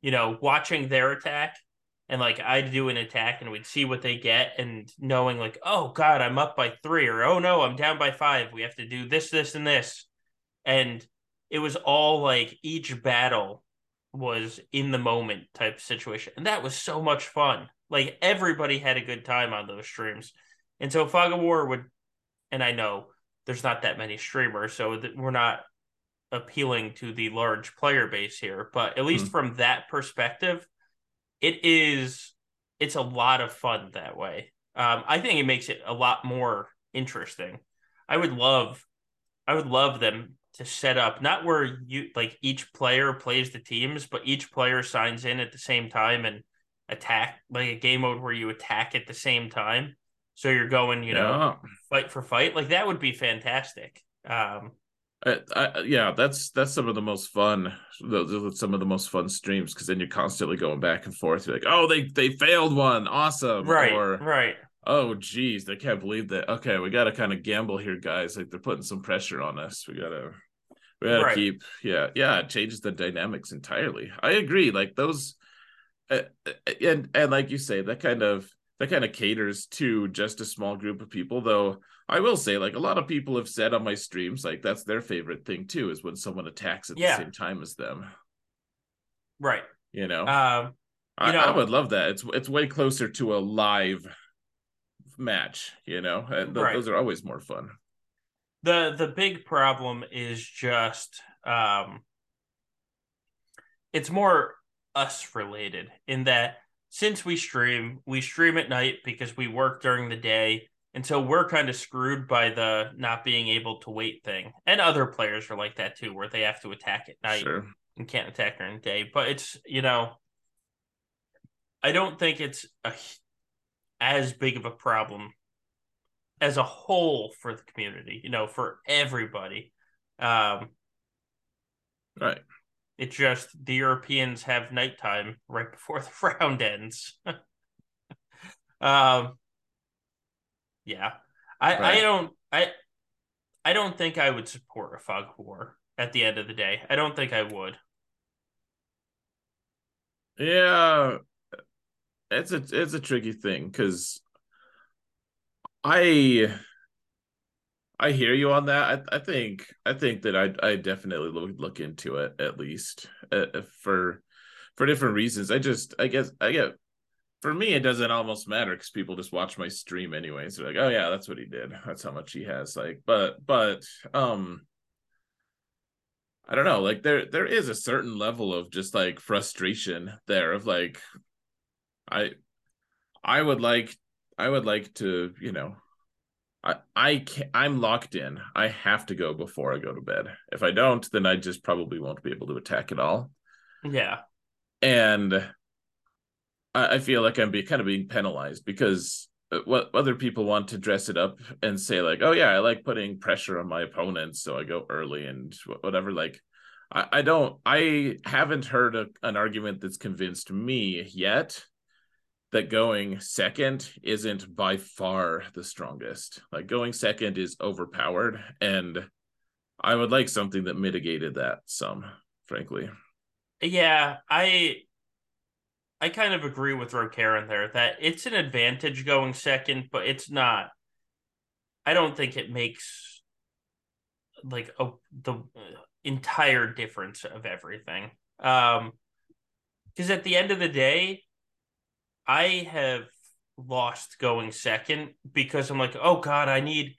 You know, watching their attack and like I'd do an attack and we'd see what they get and knowing like, "Oh god, I'm up by 3 or oh no, I'm down by 5. We have to do this this and this." And it was all like each battle was in the moment type situation. And that was so much fun. Like everybody had a good time on those streams. And so Fog of War would, and I know there's not that many streamers, so we're not appealing to the large player base here, but at least Hmm. from that perspective, it is it's a lot of fun that way. Um, I think it makes it a lot more interesting. I would love I would love them to set up not where you like each player plays the teams, but each player signs in at the same time and attack like a game mode where you attack at the same time. So you're going, you know, Yeah. fight for fight. Like that would be fantastic. Um, I, I, yeah, that's that's some of the most fun. Those are some of the most fun streams because then you're constantly going back and forth. You're like, oh, they they failed one, awesome. right, Or right, oh, geez, they can't believe that. Okay, we got to kind of gamble here, guys. Like they're putting some pressure on us. We gotta we gotta Right. keep. Yeah, yeah. It changes the dynamics entirely. I agree. Like those, uh, uh, and and like you say, that kind of that kind of caters to just a small group of people, though. I will say, like a lot of people have said on my streams, like that's their favorite thing too, is when someone attacks at Yeah. the same time as them. right. You know, Um, I, you know- I would love that. It's it's way closer to a live match. You know, and th- Right. those are always more fun. the the big problem is just um it's more us related in that since we stream we stream at night because we work during the day and so we're kind of screwed by the not being able to wait thing and other players are like that too where they have to attack at night Sure. and can't attack during the day but it's you know I don't think it's a, as big of a problem as a whole for the community, you know, for everybody. Um, right. It's just the Europeans have nighttime right before the round ends. um, yeah, I right. I don't I I don't think I would support a fog war at the end of the day. I don't think I would. Yeah, it's a it's a tricky thing because I I hear you on that. I, I think I think that I I definitely look look into it at least uh, for for different reasons. I just I guess I get for me it doesn't almost matter because people just watch my stream anyways. They're like, oh yeah, that's what he did. That's how much he has. Like, but but um I don't know, like there there is a certain level of just like frustration there of like I I would like I would like to, you know, I I can I'm locked in. I have to go before I go to bed. If I don't, then I just probably won't be able to attack at all. Yeah. And I, I feel like I'm be kind of being penalized because uh, what other people want to dress it up and say like, oh yeah, I like putting pressure on my opponents, so I go early and whatever. Like, I, I don't, I haven't heard a, an argument that's convinced me yet that going second isn't by far the strongest. Like going second is overpowered, and I would like something that mitigated that some, frankly. Yeah, I I kind of agree with Rokaren there that it's an advantage going second, but it's not. I don't think it makes like a, the entire difference of everything. Um, because at the end of the day, I have lost going second because I'm like, oh god, I need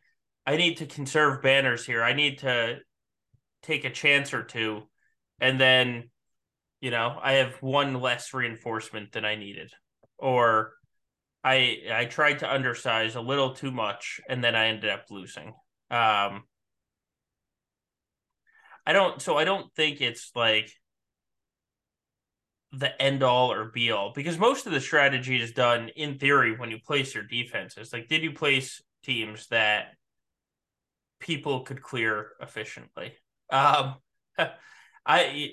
I need to conserve banners here. I need to take a chance or two. And then, you know, I have one less reinforcement than I needed. Or I I tried to undersize a little too much and then I ended up losing. Um I don't so I don't think it's like the end all or be all because most of the strategy is done in theory when you place your defenses. Like, did you place teams that people could clear efficiently? Um, I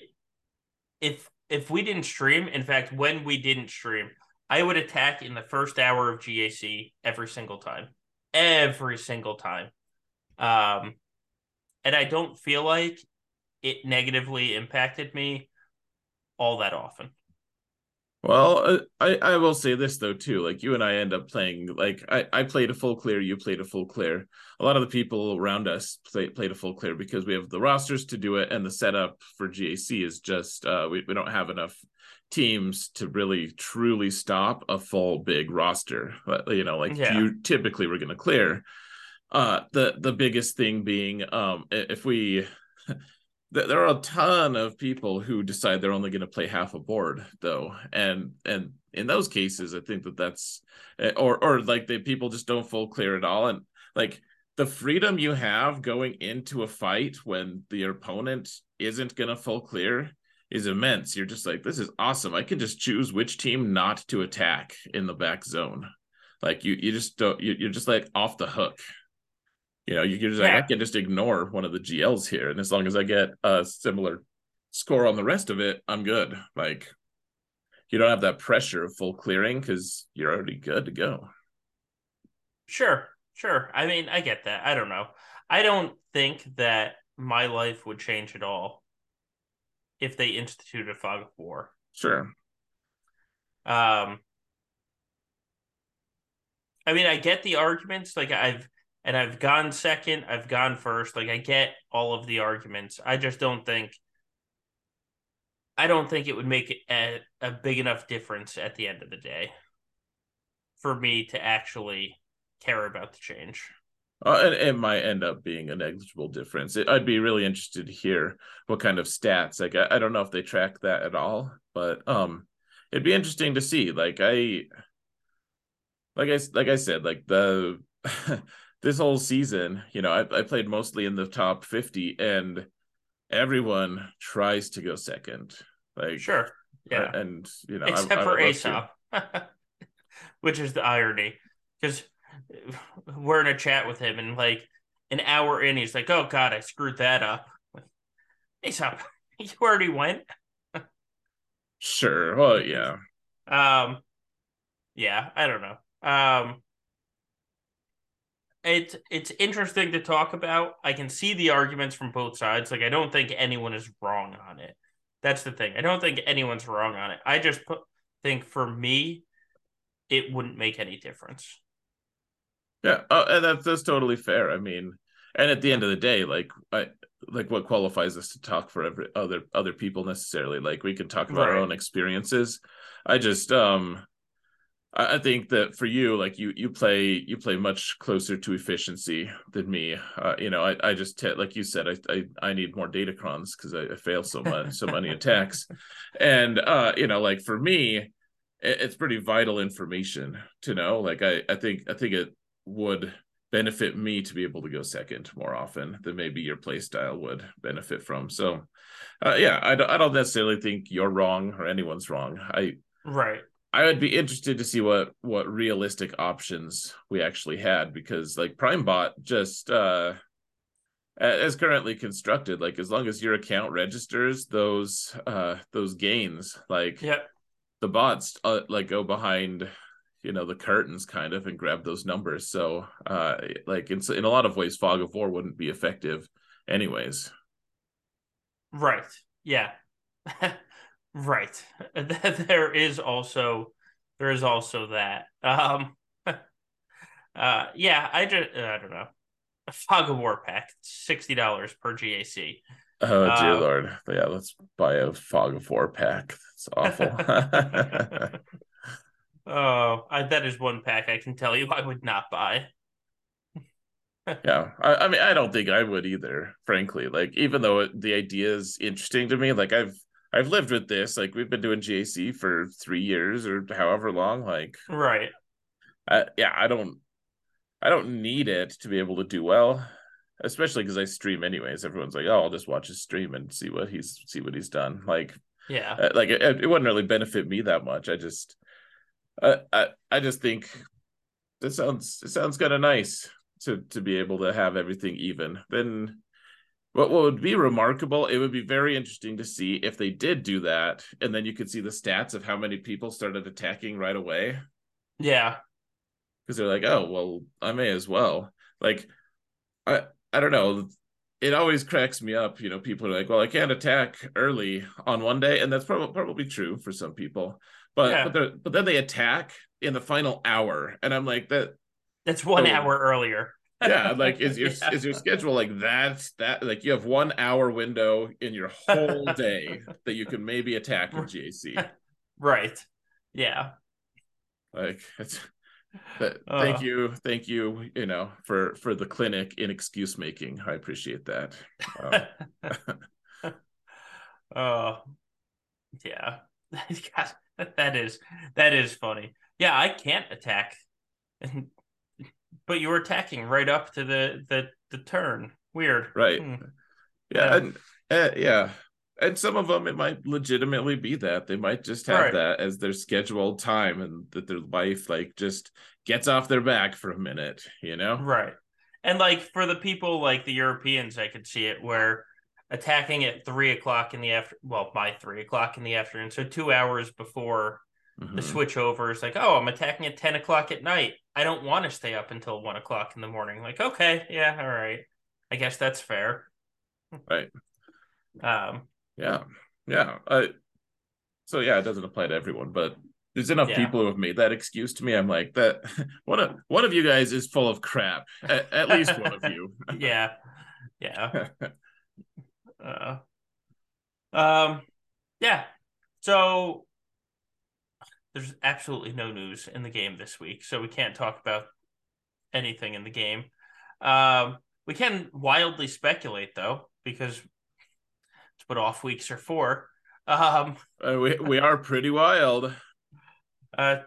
if if we didn't stream, in fact, when we didn't stream, I would attack in the first hour of GAC every single time, every single time. Um, and I don't feel like it negatively impacted me all that often. Well, uh, I I will say this though too. Like you and I end up playing like I I played a full clear, you played a full clear. A lot of the people around us play, played a full clear because we have the rosters to do it, and the setup for GAC is just uh, we we don't have enough teams to really truly stop a full big roster. But you know, like yeah. you typically we're going to clear. Uh, the the biggest thing being um if we there are a ton of people who decide they're only going to play half a board though and and in those cases i think that that's eh, or or like the people just don't full clear at all and like the freedom you have going into a fight when the opponent isn't going to full clear is immense. You're just like this is awesome. I can just choose which team not to attack in the back zone. Like you you just don't you're just like off the hook you know, you can just yeah. like I can just ignore one of the GLs here, and as long as I get a similar score on the rest of it, I'm good. Like you don't have that pressure of full clearing because you're already good to go. Sure, sure. I mean, I get that. I don't know. I don't think that my life would change at all if they instituted a fog of war. Sure. Um I mean, I get the arguments. Like I've and I've gone second, I've gone first. Like I get all of the arguments. I just don't think I don't think it would make a, a big enough difference at the end of the day for me to actually care about the change. Uh, it, it might end up being a negligible difference. It, I'd be really interested to hear what kind of stats. Like I, I don't know if they track that at all, but um, it'd be interesting to see. Like I, like I like I said, like the this whole season, you know, I, I played mostly in the top 50 and everyone tries to go second. Like sure. Yeah. And you know, except I, for Aesop. which is the irony because we're in a chat with him and like an hour in, he's like, "Oh God, I screwed that up." Hey, stop! You already went. sure. Well, yeah. Um, yeah, I don't know. Um, it's it's interesting to talk about. I can see the arguments from both sides. Like, I don't think anyone is wrong on it. That's the thing. I don't think anyone's wrong on it. I just put, think for me, it wouldn't make any difference. Yeah, uh, and that's that's totally fair. I mean, and at the end of the day, like I like what qualifies us to talk for every other other people necessarily. Like we can talk about right. our own experiences. I just um I think that for you, like you, you play, you play much closer to efficiency than me. Uh, you know, I, I just t- like you said, I, I, I need more data crons because I, I, fail so much, so many attacks, and uh, you know, like for me, it, it's pretty vital information to know. Like I, I think, I think it would benefit me to be able to go second more often than maybe your play style would benefit from. So, uh, yeah, I don't, I don't necessarily think you're wrong or anyone's wrong. I right I would be interested to see what what realistic options we actually had because like PrimeBot just uh as currently constructed like as long as your account registers those uh those gains like yeah. the bots uh, like go behind you know the curtains kind of and grab those numbers. So uh like in, in a lot of ways fog of war wouldn't be effective anyways. Right. Yeah Right. there is also there is also that. Um uh yeah, I just I don't know. A fog of war pack, sixty dollars per GAC. Oh dear um, lord. Yeah, let's buy a fog of war pack. That's awful. oh, I, that is one pack I can tell you I would not buy. yeah, I, I, mean, I don't think I would either. Frankly, like even though it, the idea is interesting to me, like I've I've lived with this. Like we've been doing GAC for three years or however long. Like right. I, yeah, I don't I don't need it to be able to do well, especially because I stream anyways. Everyone's like, "Oh, I'll just watch his stream and see what he's see what he's done." Like, yeah, uh, like it, it wouldn't really benefit me that much. I just, uh, I I just think this sounds it sounds kind of nice to to be able to have everything even. Then what, what would be remarkable, it would be very interesting to see if they did do that, and then you could see the stats of how many people started attacking right away. Yeah. Because they're like, oh, well, I may as well. Like, I I don't know. It always cracks me up. You know, people are like, well, I can't attack early on one day, and that's probably probably true for some people. But yeah. but but then they attack in the final hour, and I'm like that. That's one oh, hour earlier yeah like is your yeah. is your schedule like that's that like you have one hour window in your whole day that you can maybe attack with GAC right. Yeah. Like it's uh, thank you thank you you know for for the clinic in excuse making. I appreciate that. Um, oh yeah. God, that is that is funny. Yeah i can't attack but you were attacking right up to the the the turn. Weird. Right. Hmm. Yeah, yeah. And, uh, yeah. And some of them, it might legitimately be that they might just have right. that as their scheduled time, and that their life like just gets off their back for a minute, you know? Right. And like for the people like the Europeans, I could see it where attacking at three o'clock in the after, well, by three o'clock in the afternoon, so two hours before mm-hmm. the switch over is like, oh, I'm attacking at 10 o'clock at night. I don't want to stay up until one o'clock in the morning. Like, okay, yeah, all right. I guess that's fair. Right. Um, yeah. Yeah. Uh, so yeah, it doesn't apply to everyone, but there's enough yeah. people who have made that excuse to me. I'm like that one of one of you guys is full of crap. At, at least one of you. yeah. Yeah. uh, um yeah. So there's absolutely no news in the game this week, so we can't talk about anything in the game. Um, we can wildly speculate though, because it's what off weeks are for. Um, uh, we we are pretty wild. Uh,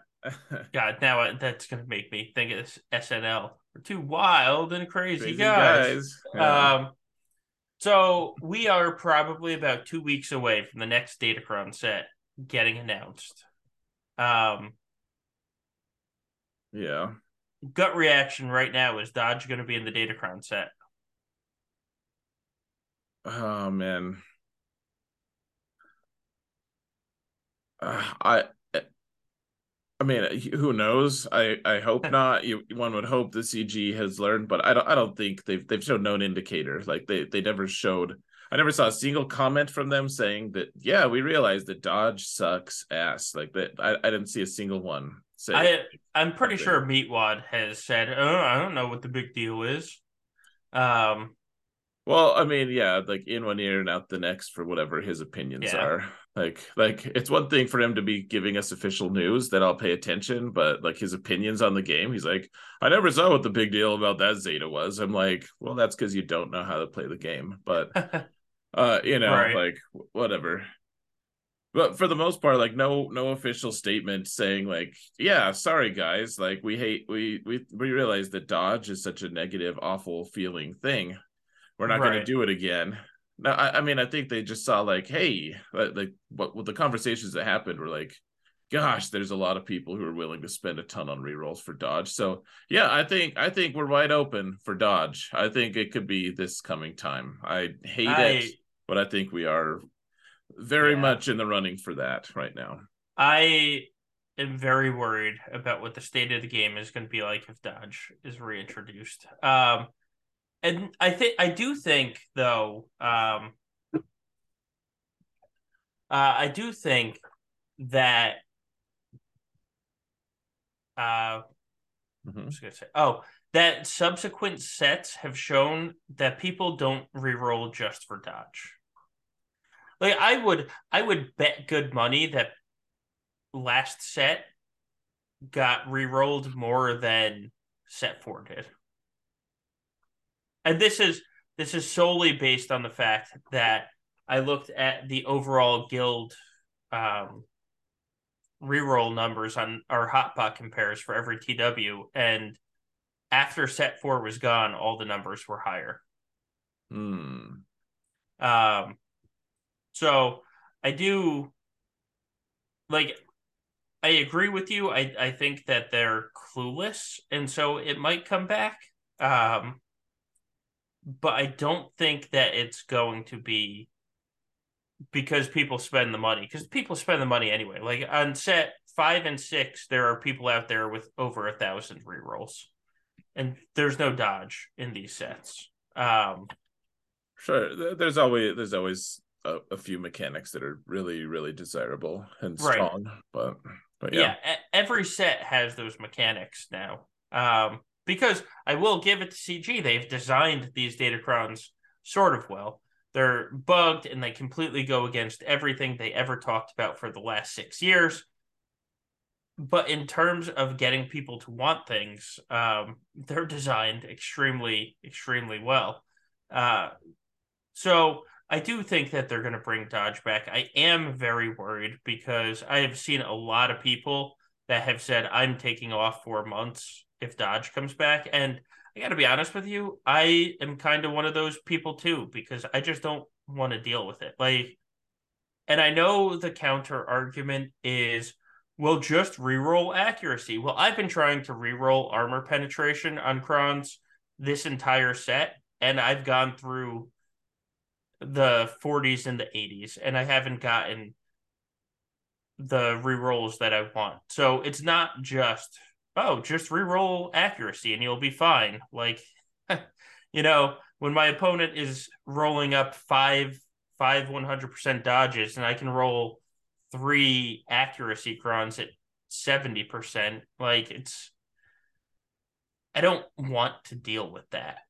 God, now that's gonna make me think of SNL. We're too wild and crazy, crazy guys. guys. Yeah. Um, so we are probably about two weeks away from the next Datacron set getting announced. Um, Yeah. Gut reaction right now is Dodge going to be in the Datacron set? Oh man. Uh, I I mean, who knows? I I hope not. You one would hope the CG has learned, but I don't I don't think they've they've shown known indicator. Like they they never showed. I never saw a single comment from them saying that. Yeah, we realize that Dodge sucks ass. Like that. I, I didn't see a single one say. I I'm pretty sure Meatwad has said, "Oh, I don't know what the big deal is." Um. Well, I mean, yeah, like in one ear and out the next for whatever his opinions yeah. are. Like, like it's one thing for him to be giving us official news that I'll pay attention, but like his opinions on the game, he's like, I never saw what the big deal about that Zeta was. I'm like, well, that's because you don't know how to play the game, but uh, you know, right. like whatever. But for the most part, like no no official statement saying like, yeah, sorry guys, like we hate we we we realize that Dodge is such a negative, awful feeling thing. We're not right. going to do it again no, I, I, mean, I think they just saw like, hey, like what, what the conversations that happened were like, gosh, there's a lot of people who are willing to spend a ton on rerolls for Dodge. So yeah, I think I think we're wide open for Dodge. I think it could be this coming time. I hate I, it, but I think we are very yeah. much in the running for that right now. I am very worried about what the state of the game is going to be like if Dodge is reintroduced. Um, and I think I do think though, um, uh, I do think that uh, mm-hmm. I was gonna say, oh, that subsequent sets have shown that people don't re-roll just for dodge. Like I would, I would bet good money that last set got re-rolled more than set four did and this is this is solely based on the fact that I looked at the overall guild um, reroll numbers on our hotpot compares for every TW, and after set four was gone, all the numbers were higher. Hmm. Um. So I do like. I agree with you. I I think that they're clueless, and so it might come back. Um but I don't think that it's going to be because people spend the money because people spend the money anyway. Like on set five and six, there are people out there with over a thousand rerolls, and there's no dodge in these sets. Um, sure, there's always there's always a, a few mechanics that are really really desirable and strong, right. but but yeah. yeah, every set has those mechanics now. Um, because I will give it to CG. They've designed these Datacrons sort of well. They're bugged and they completely go against everything they ever talked about for the last six years. But in terms of getting people to want things, um, they're designed extremely, extremely well. Uh, so I do think that they're going to bring Dodge back. I am very worried because I have seen a lot of people that have said, I'm taking off for months if Dodge comes back. And I got to be honest with you, I am kind of one of those people too because I just don't want to deal with it. Like, and I know the counter argument is, well, just reroll accuracy. Well, I've been trying to reroll armor penetration on Crons this entire set, and I've gone through the 40s and the 80s, and I haven't gotten the rerolls that I want. So it's not just oh, just re-roll accuracy and you'll be fine. Like, you know, when my opponent is rolling up five, five 100% dodges and I can roll three accuracy crons at seventy percent, like it's I don't want to deal with that.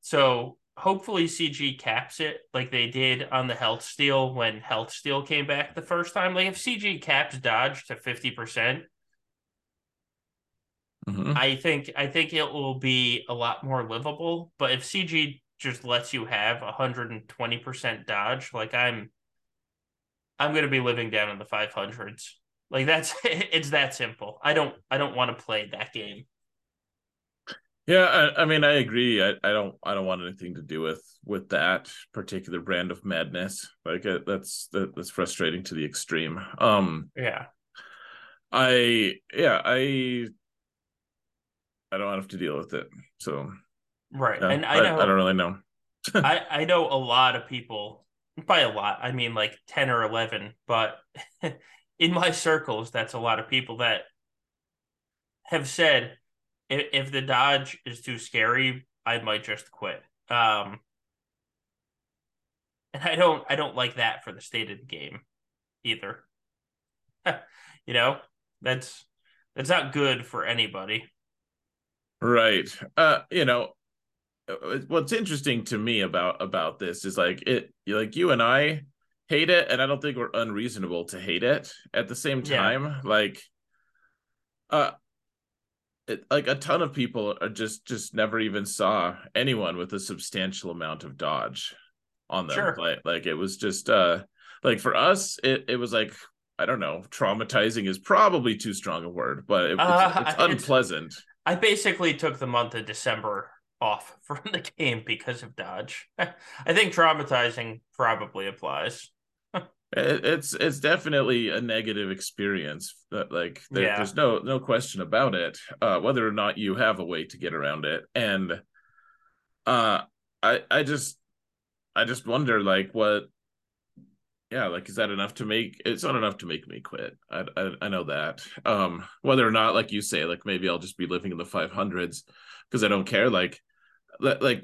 So hopefully CG caps it like they did on the health steal when health steal came back the first time. Like if CG caps dodge to fifty percent, Mm-hmm. I think I think it will be a lot more livable. But if CG just lets you have 120% dodge, like I'm I'm gonna be living down in the 500s. Like that's it's that simple. I don't I don't want to play that game. Yeah, I, I, mean, I agree. I, I don't I don't want anything to do with with that particular brand of madness. Like uh, that's that, that's frustrating to the extreme. Um, yeah, I yeah I I don't have to deal with it. So right, and I know I, I don't really know. I I know a lot of people. By a lot, I mean like ten or eleven, but in my circles, that's a lot of people that have said if, if the dodge is too scary, I might just quit. Um, and I don't I don't like that for the state of the game either. you know, that's that's not good for anybody. Right. Uh, you know, uh, what's interesting to me about about this is like it like you and I hate it and I don't think we're unreasonable to hate it at the same time. Yeah. Like uh it, like a ton of people are just just never even saw anyone with a substantial amount of dodge on them. Sure. Like like it was just uh like for us it it was like I don't know, traumatizing is probably too strong a word, but it, uh, it's, it's unpleasant. It's, I basically took the month of December off from the game because of Dodge. I think traumatizing probably applies. It's it's definitely a negative experience. That like there, yeah. there's no no question about it. Uh, whether or not you have a way to get around it, and uh, I I just I just wonder like what yeah like is that enough to make it's not enough to make me quit I, I, I know that um whether or not like you say like maybe i'll just be living in the 500s because i don't care like like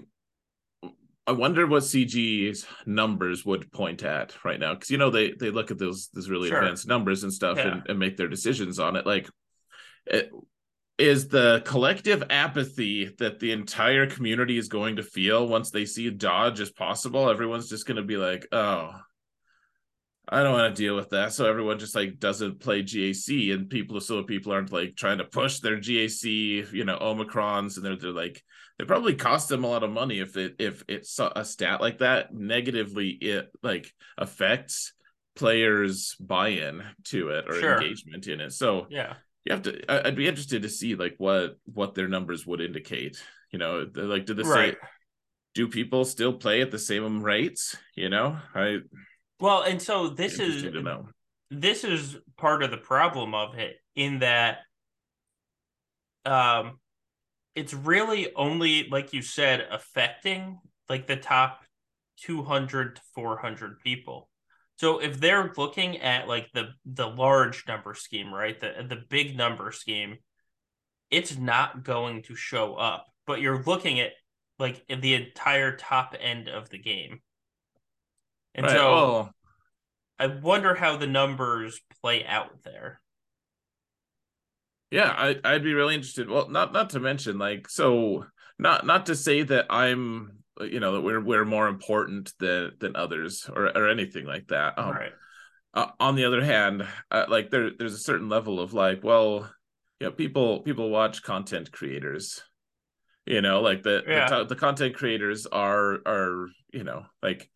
i wonder what cg's numbers would point at right now because you know they they look at those those really sure. advanced numbers and stuff yeah. and, and make their decisions on it like it, is the collective apathy that the entire community is going to feel once they see dodge as possible everyone's just going to be like oh I don't want to deal with that. So everyone just like doesn't play GAC, and people so people aren't like trying to push their GAC, you know, Omicrons, and they're they're like they probably cost them a lot of money if it if it's a stat like that negatively it like affects players buy-in to it or sure. engagement in it. So yeah, you have to. I'd be interested to see like what what their numbers would indicate. You know, like did this right. say do people still play at the same rates? You know, I well, and so this is this is part of the problem of it in that um it's really only like you said affecting like the top 200 to 400 people. So if they're looking at like the the large number scheme, right? The the big number scheme, it's not going to show up. But you're looking at like the entire top end of the game. And right. so oh. I wonder how the numbers play out there. Yeah, I I'd be really interested. Well, not not to mention like so not not to say that I'm you know that we're we're more important than than others or or anything like that. Um, right. Uh, on the other hand, uh, like there there's a certain level of like, well, you know, people people watch content creators. You know, like the yeah. the, the content creators are are you know like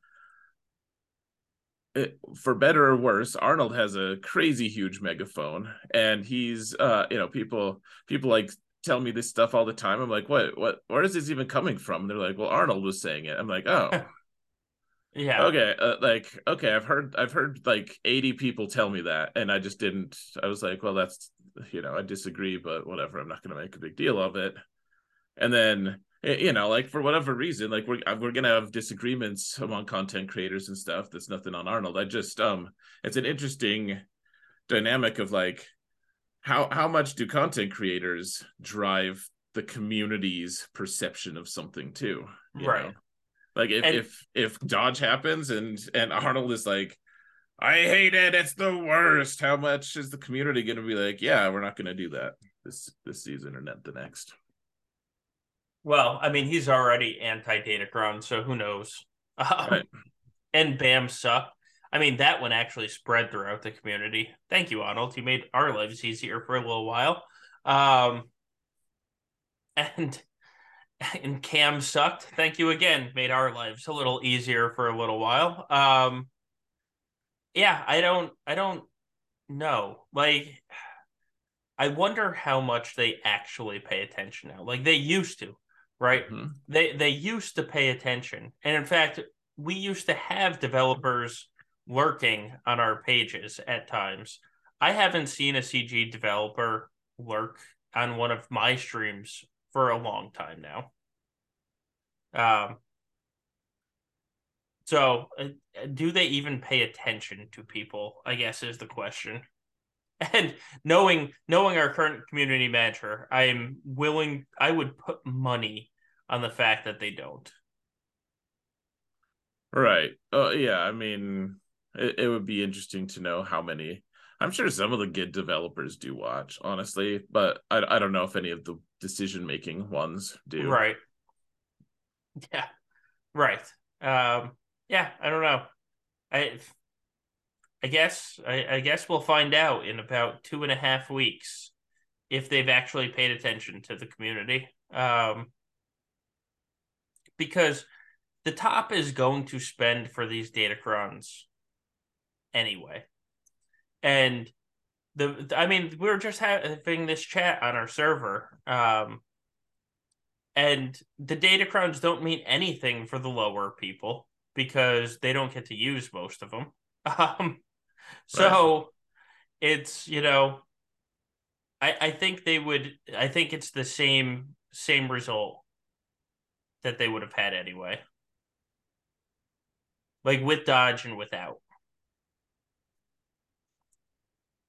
for better or worse, Arnold has a crazy huge megaphone, and he's uh, you know, people people like tell me this stuff all the time. I'm like, what what where is this even coming from? And they're like, well, Arnold was saying it. I'm like, oh. yeah. Okay. Uh, like, okay, I've heard I've heard like 80 people tell me that, and I just didn't. I was like, well, that's you know, I disagree, but whatever. I'm not going to make a big deal of it. And then you know like for whatever reason like we're we're gonna have disagreements among content creators and stuff. That's nothing on arnold. I just um it's an interesting dynamic of like how how much do content creators drive the community's perception of something too right know? like if and, if if dodge happens and and arnold is like i hate it it's the worst how much is the community gonna be like yeah we're not gonna do that this this season or not the next well, I mean, he's already anti Datacron, so who knows? Um, right. And Bam sucked. I mean, that one actually spread throughout the community. Thank you, Arnold. You made our lives easier for a little while. Um, and and Cam sucked. Thank you again. Made our lives a little easier for a little while. Um, yeah, I don't, I don't know. Like, I wonder how much they actually pay attention now. Like they used to right? Mm-hmm. They they used to pay attention, and in fact, we used to have developers lurking on our pages at times. I haven't seen a CG developer lurk on one of my streams for a long time now. Um, so, uh, do they even pay attention to people? I guess is the question. And knowing knowing our current community manager, I am willing. I would put money on the fact that they don't. Right. Oh yeah. I mean, it, it would be interesting to know how many. I'm sure some of the good developers do watch, honestly, but I I don't know if any of the decision making ones do. Right. Yeah. Right. Um. Yeah. I don't know. I I guess I, I guess we'll find out in about two and a half weeks if they've actually paid attention to the community. Um, because the top is going to spend for these datacrons anyway. And the I mean, we were just having this chat on our server. Um, and the datacrons don't mean anything for the lower people because they don't get to use most of them. Um, so right. it's you know, I I think they would. I think it's the same same result that they would have had anyway. Like with dodge and without.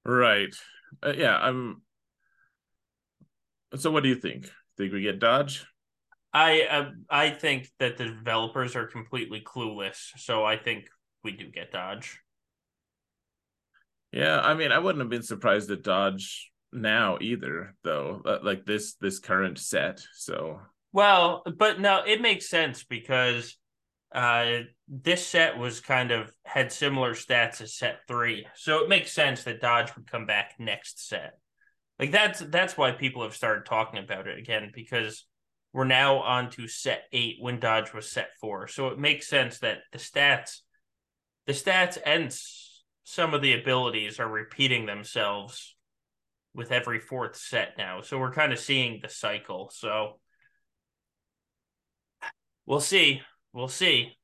Right. Uh, yeah, I'm So what do you think? Think we get dodge? I uh, I think that the developers are completely clueless, so I think we do get dodge. Yeah, I mean, I wouldn't have been surprised at Dodge now either, though. Uh, like this this current set. So well, but no, it makes sense because uh this set was kind of had similar stats as set three. So it makes sense that Dodge would come back next set. Like that's that's why people have started talking about it again, because we're now on to set eight when Dodge was set four. So it makes sense that the stats the stats and some of the abilities are repeating themselves with every fourth set now. So we're kind of seeing the cycle. So we'll see. We'll see.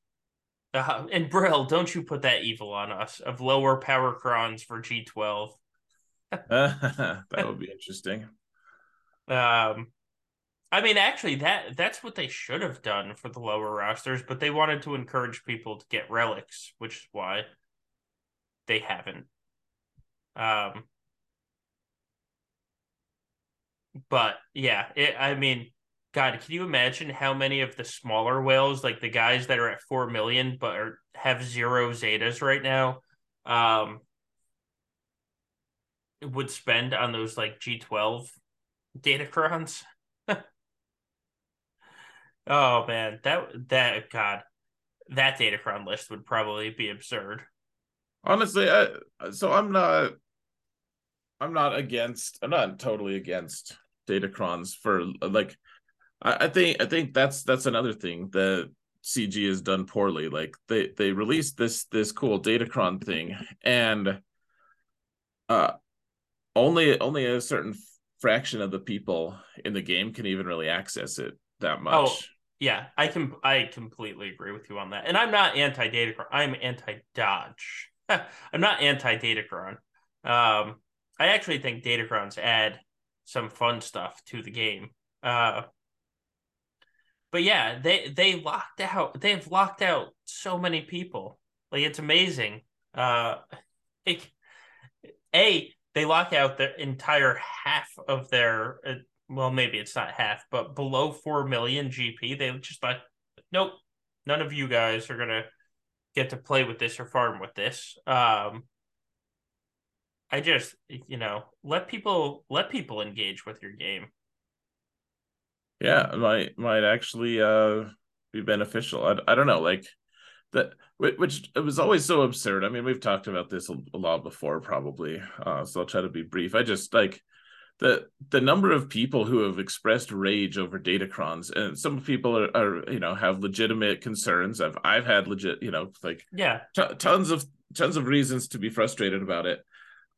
Uh, and Brill, don't you put that evil on us of lower power crons for G12. that would be interesting. Um, I mean, actually, that that's what they should have done for the lower rosters, but they wanted to encourage people to get relics, which is why they haven't. Um, but yeah, it, I mean, God, can you imagine how many of the smaller whales, like the guys that are at four million but are, have zero zetas right now, um, would spend on those like G twelve datacrons? oh man, that that God, that datacron list would probably be absurd honestly I, so i'm not i'm not against i'm not totally against datacrons for like I, I think i think that's that's another thing that cg has done poorly. Like they they released this this cool datacron thing and uh only only a certain fraction of the people in the game can even really access it that much. oh yeah i can i completely agree with you on that. And i'm not anti datacron i'm anti dodge I'm not anti Datacron. Um, I actually think Datacrons add some fun stuff to the game. Uh, but yeah, they they locked out. They've locked out so many people. Like it's amazing. Uh, it, a they lock out the entire half of their. Uh, well, maybe it's not half, but below four million GP. They just like, nope, none of you guys are gonna get to play with this or farm with this. Um, I just you know let people let people engage with your game. Yeah, might might actually uh be beneficial. I, I don't know, like that which it was always so absurd. I mean, we've talked about this a, a lot before, probably. Uh, so I'll try to be brief. I just like the the number of people who have expressed rage over datacrons and some people are, are you know have legitimate concerns. I've i've had legit you know like yeah. t- tons of tons of reasons to be frustrated about it.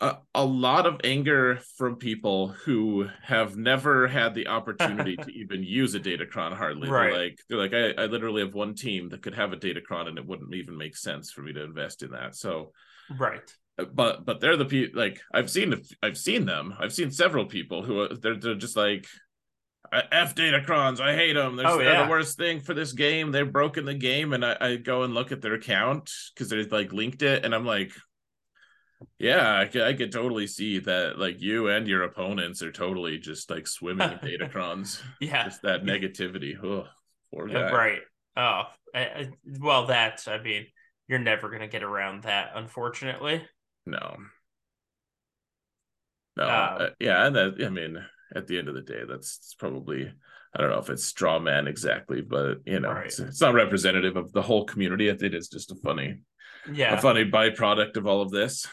Uh, a lot of anger from people who have never had the opportunity to even use a datacron hardly. Right. they're like they're like I, I literally have one team that could have a datacron and it wouldn't even make sense for me to invest in that. So right but but they're the people like I've seen I've seen them I've seen several people who are they're they're just like uh, F Datacrons. I hate them. They're, Oh, they're the worst thing for this game. They've broken the game, and I, I go and look at their account because they like linked it, and I'm like, yeah, I could, I could totally see that. Like you and your opponents are totally just like swimming in Datacrons. Yeah. just that negativity. Oh, poor guy. Right. Oh, I, I- well, that's, I mean, you're never going to get around that, unfortunately. No. No. Um, uh, yeah, and that I mean, at the end of the day, that's probably I don't know if it's straw man exactly, but you know, Right. it's, it's not representative of the whole community. I think it's just a funny, Yeah. a funny byproduct of all of this.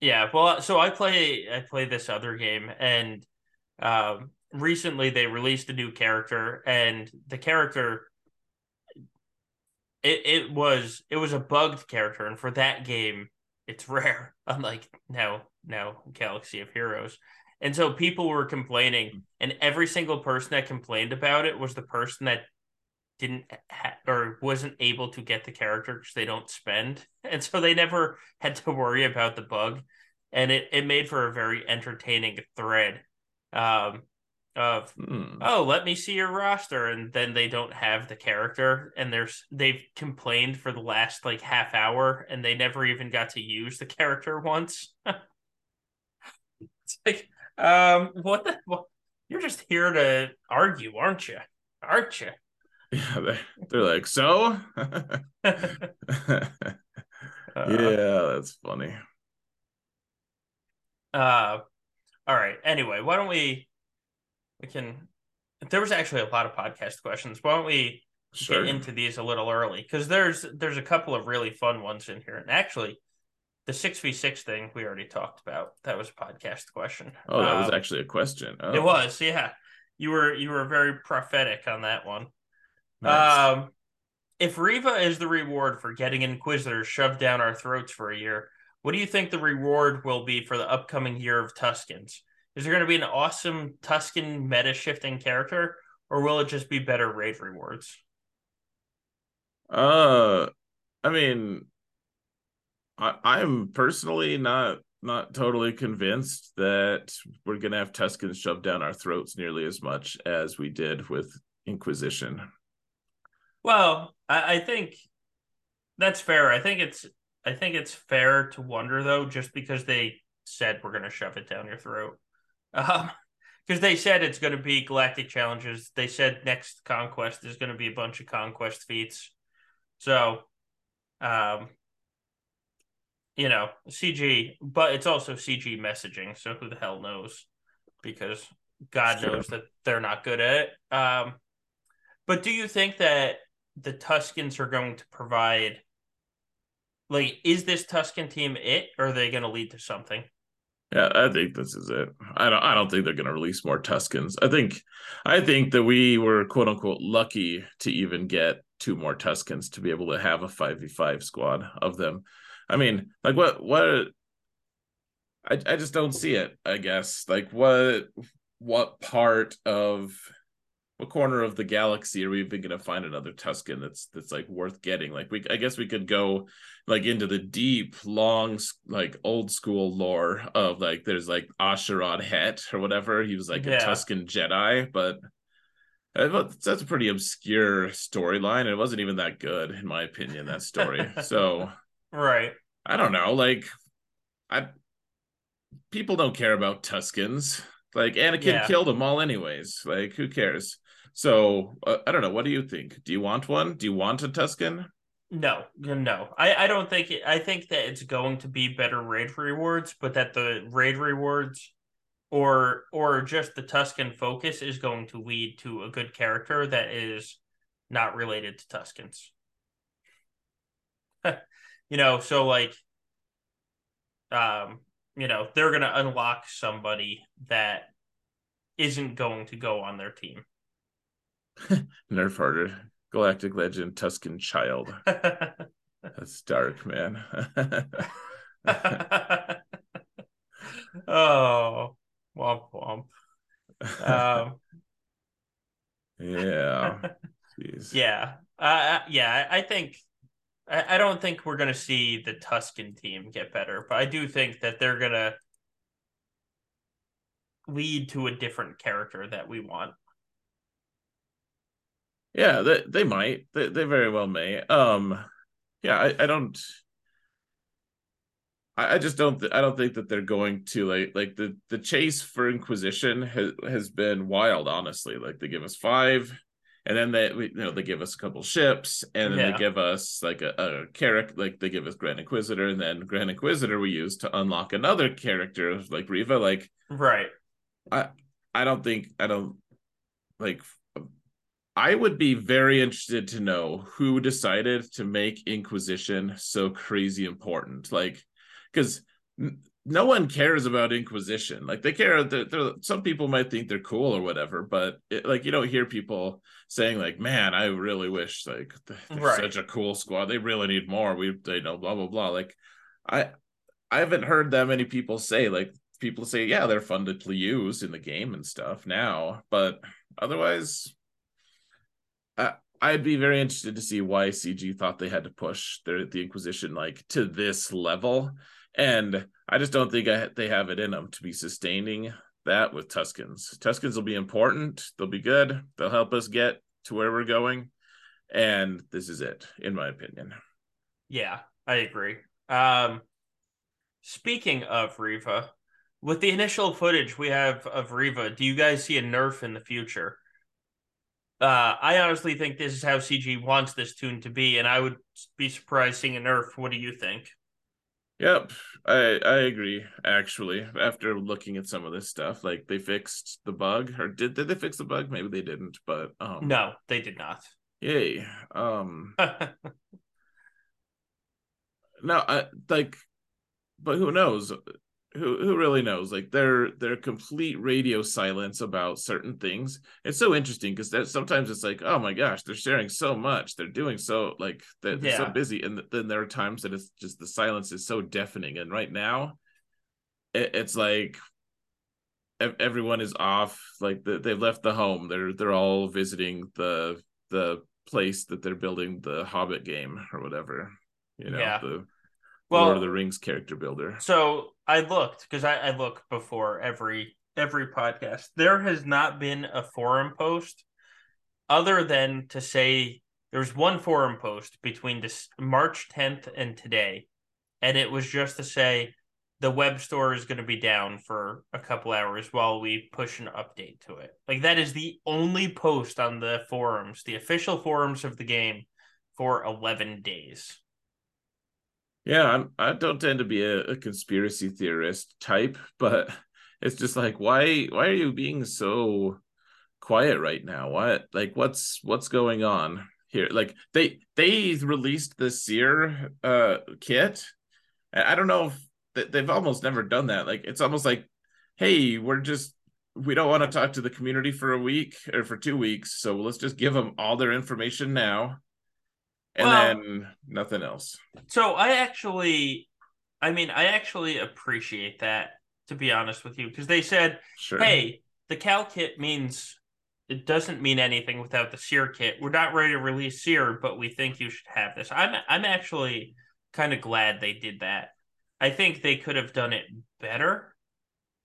Yeah, well, so I play I play this other game, and um, recently they released a new character, and the character it it was it was a bugged character, and for that game, it's rare, unlike now now Galaxy of Heroes, and so people were complaining, and every single person that complained about it was the person that didn't ha- or wasn't able to get the character because they don't spend, and so they never had to worry about the bug. And it, it made for a very entertaining thread. Um, of Hmm. oh let me see your roster and then they don't have the character and there's they've complained for the last like half hour and they never even got to use the character once it's like um what the what? you're just here to argue aren't you aren't you Yeah, they they're like so. Uh, yeah, that's funny. Uh, all right. Anyway, why don't we? We can. There was actually a lot of podcast questions. Why don't we Sure. get into these a little early? Because there's there's a couple of really fun ones in here, and actually, the six v six thing we already talked about. That was a podcast question. oh, that was Um, actually a question. Oh, It was, yeah. You were you were very prophetic on that one. nice. Um, if Reva is the reward for getting Inquisitors shoved down our throats for a year, what do you think the reward will be for the upcoming year of Tuskens? Is there going to be an awesome Tusken meta shifting character, or will it just be better raid rewards? Uh, I mean, I, I'm personally not not totally convinced that we're gonna have Tuskens shoved down our throats nearly as much as we did with Inquisition. Well, I, I think that's fair. I think it's I think it's fair to wonder though, just because they said we're gonna shove it down your throat. Um because they said it's gonna be galactic challenges. They said next conquest is gonna be a bunch of conquest feats. So um you know, CG, but it's also CG messaging, so who the hell knows? Because God Sure. knows that they're not good at it. Um but do you think that the Tuskens are going to provide like is this Tusken team it or are they going to lead to something? Yeah, I think this is it. I don't I don't think they're gonna release more Tuskens. I think I think that we were quote unquote lucky to even get two more Tuskens to be able to have a 5v5 squad of them. I mean, like what what I I just don't see it, I guess. Like what what part of corner of the galaxy are we even gonna find another Tusken that's that's like worth getting? Like we I guess we could go like into the deep, long, like old school lore of like there's like A'Sharad Hett or whatever. He was like Yeah. a Tusken Jedi, but uh, but that's a pretty obscure storyline. It wasn't even that good, in my opinion, that story. so Right. I don't know. Like, I people don't care about Tuskens. Like Anakin Yeah. killed them all, anyways. Like, who cares? So uh, I don't know. What do you think? Do you want one? Do you want a Tusken? No, no. I, I don't think it, I think that it's going to be better raid rewards, but that the raid rewards or or just the Tusken focus is going to lead to a good character that is not related to Tuskens. you know, so like um, you know, they're gonna unlock somebody that isn't going to go on their team. Nerf harder. Galactic Legend Tusken Child. That's dark, man. oh, womp womp. Um, yeah. Jeez. yeah, uh, yeah. I I think I, I don't think we're gonna see the Tusken team get better, but I do think that they're gonna lead to a different character that we want. Yeah, they, they might. They, they very well may. Um, yeah, I, I don't. I, I just don't. Th- I don't think that they're going to like like the the chase for Inquisition has has been wild. Honestly, like they give us five, and then they you know they give us a couple ships, and then Yeah. they give us like a, a character. Like they give us Grand Inquisitor, and then Grand Inquisitor we use to unlock another character like Reva. Like Right. I I don't think I don't like I would be very interested to know who decided to make Inquisition so crazy important. Like cuz no one cares about Inquisition. Like they care that some people might think they're cool or whatever, but it, like you don't hear people saying like, "Man, I really wish like they're Right. such a cool squad. They really need more. We they know blah blah blah." Like I I haven't heard that many people say like people say, yeah, they're fun to use in the game and stuff now, but otherwise, I'd be very interested to see why CG thought they had to push their the Inquisition like to this level, and I just don't think I, they have it in them to be sustaining that with Tuskens. Tuskens will be important. They'll be good. They'll help us get to where we're going, and this is it, in my opinion. Yeah, I agree. Um, speaking of Reva, with the initial footage we have of Reva, do you guys see a nerf in the future? Uh, I honestly think this is how CG wants this tune to be, and I would be surprised seeing a nerf. What do you think? Yep, I I agree. Actually, after looking at some of this stuff, like they fixed the bug, or did did they fix the bug? Maybe they didn't, but um, No, they did not. yay. Um, no, I like, but who knows? Who who really knows? Like their their complete radio silence about certain things. It's so interesting because that sometimes it's like, oh my gosh, they're sharing so much, they're doing so like they're, they're so busy, and then there are times that it's just the silence is so deafening. And right now, it, it's like everyone is off like the, they've left the home they're they're all visiting the the place that they're building the hobbit game or whatever you know Yeah. the well, lord of the rings character builder So I looked because I, I look before every every podcast. There has not been a forum post other than to say there's one forum post between this March 10th and today, and it was just to say the web store is going to be down for a couple hours while we push an update to it. Like that is the only post on the forums, the official forums of the game, for 11 days. Yeah I'm, i don't tend to be a, a conspiracy theorist type but it's just like why why are you being so quiet right now? What like what's what's going on here? Like they they released the seer uh kit. I don't know if they- they've almost never done that. Like it's almost like, hey, we're just we don't want to talk to the community for a week or for two weeks, so let's just give them all their information now, and Well- then nothing else. So I actually, I mean, I actually appreciate that, to be honest with you, because they said, Sure. hey, the Cal kit means it doesn't mean anything without the Seer kit. We're not ready to release Seer, but we think you should have this. I'm I'm actually kind of glad they did that. I think they could have done it better.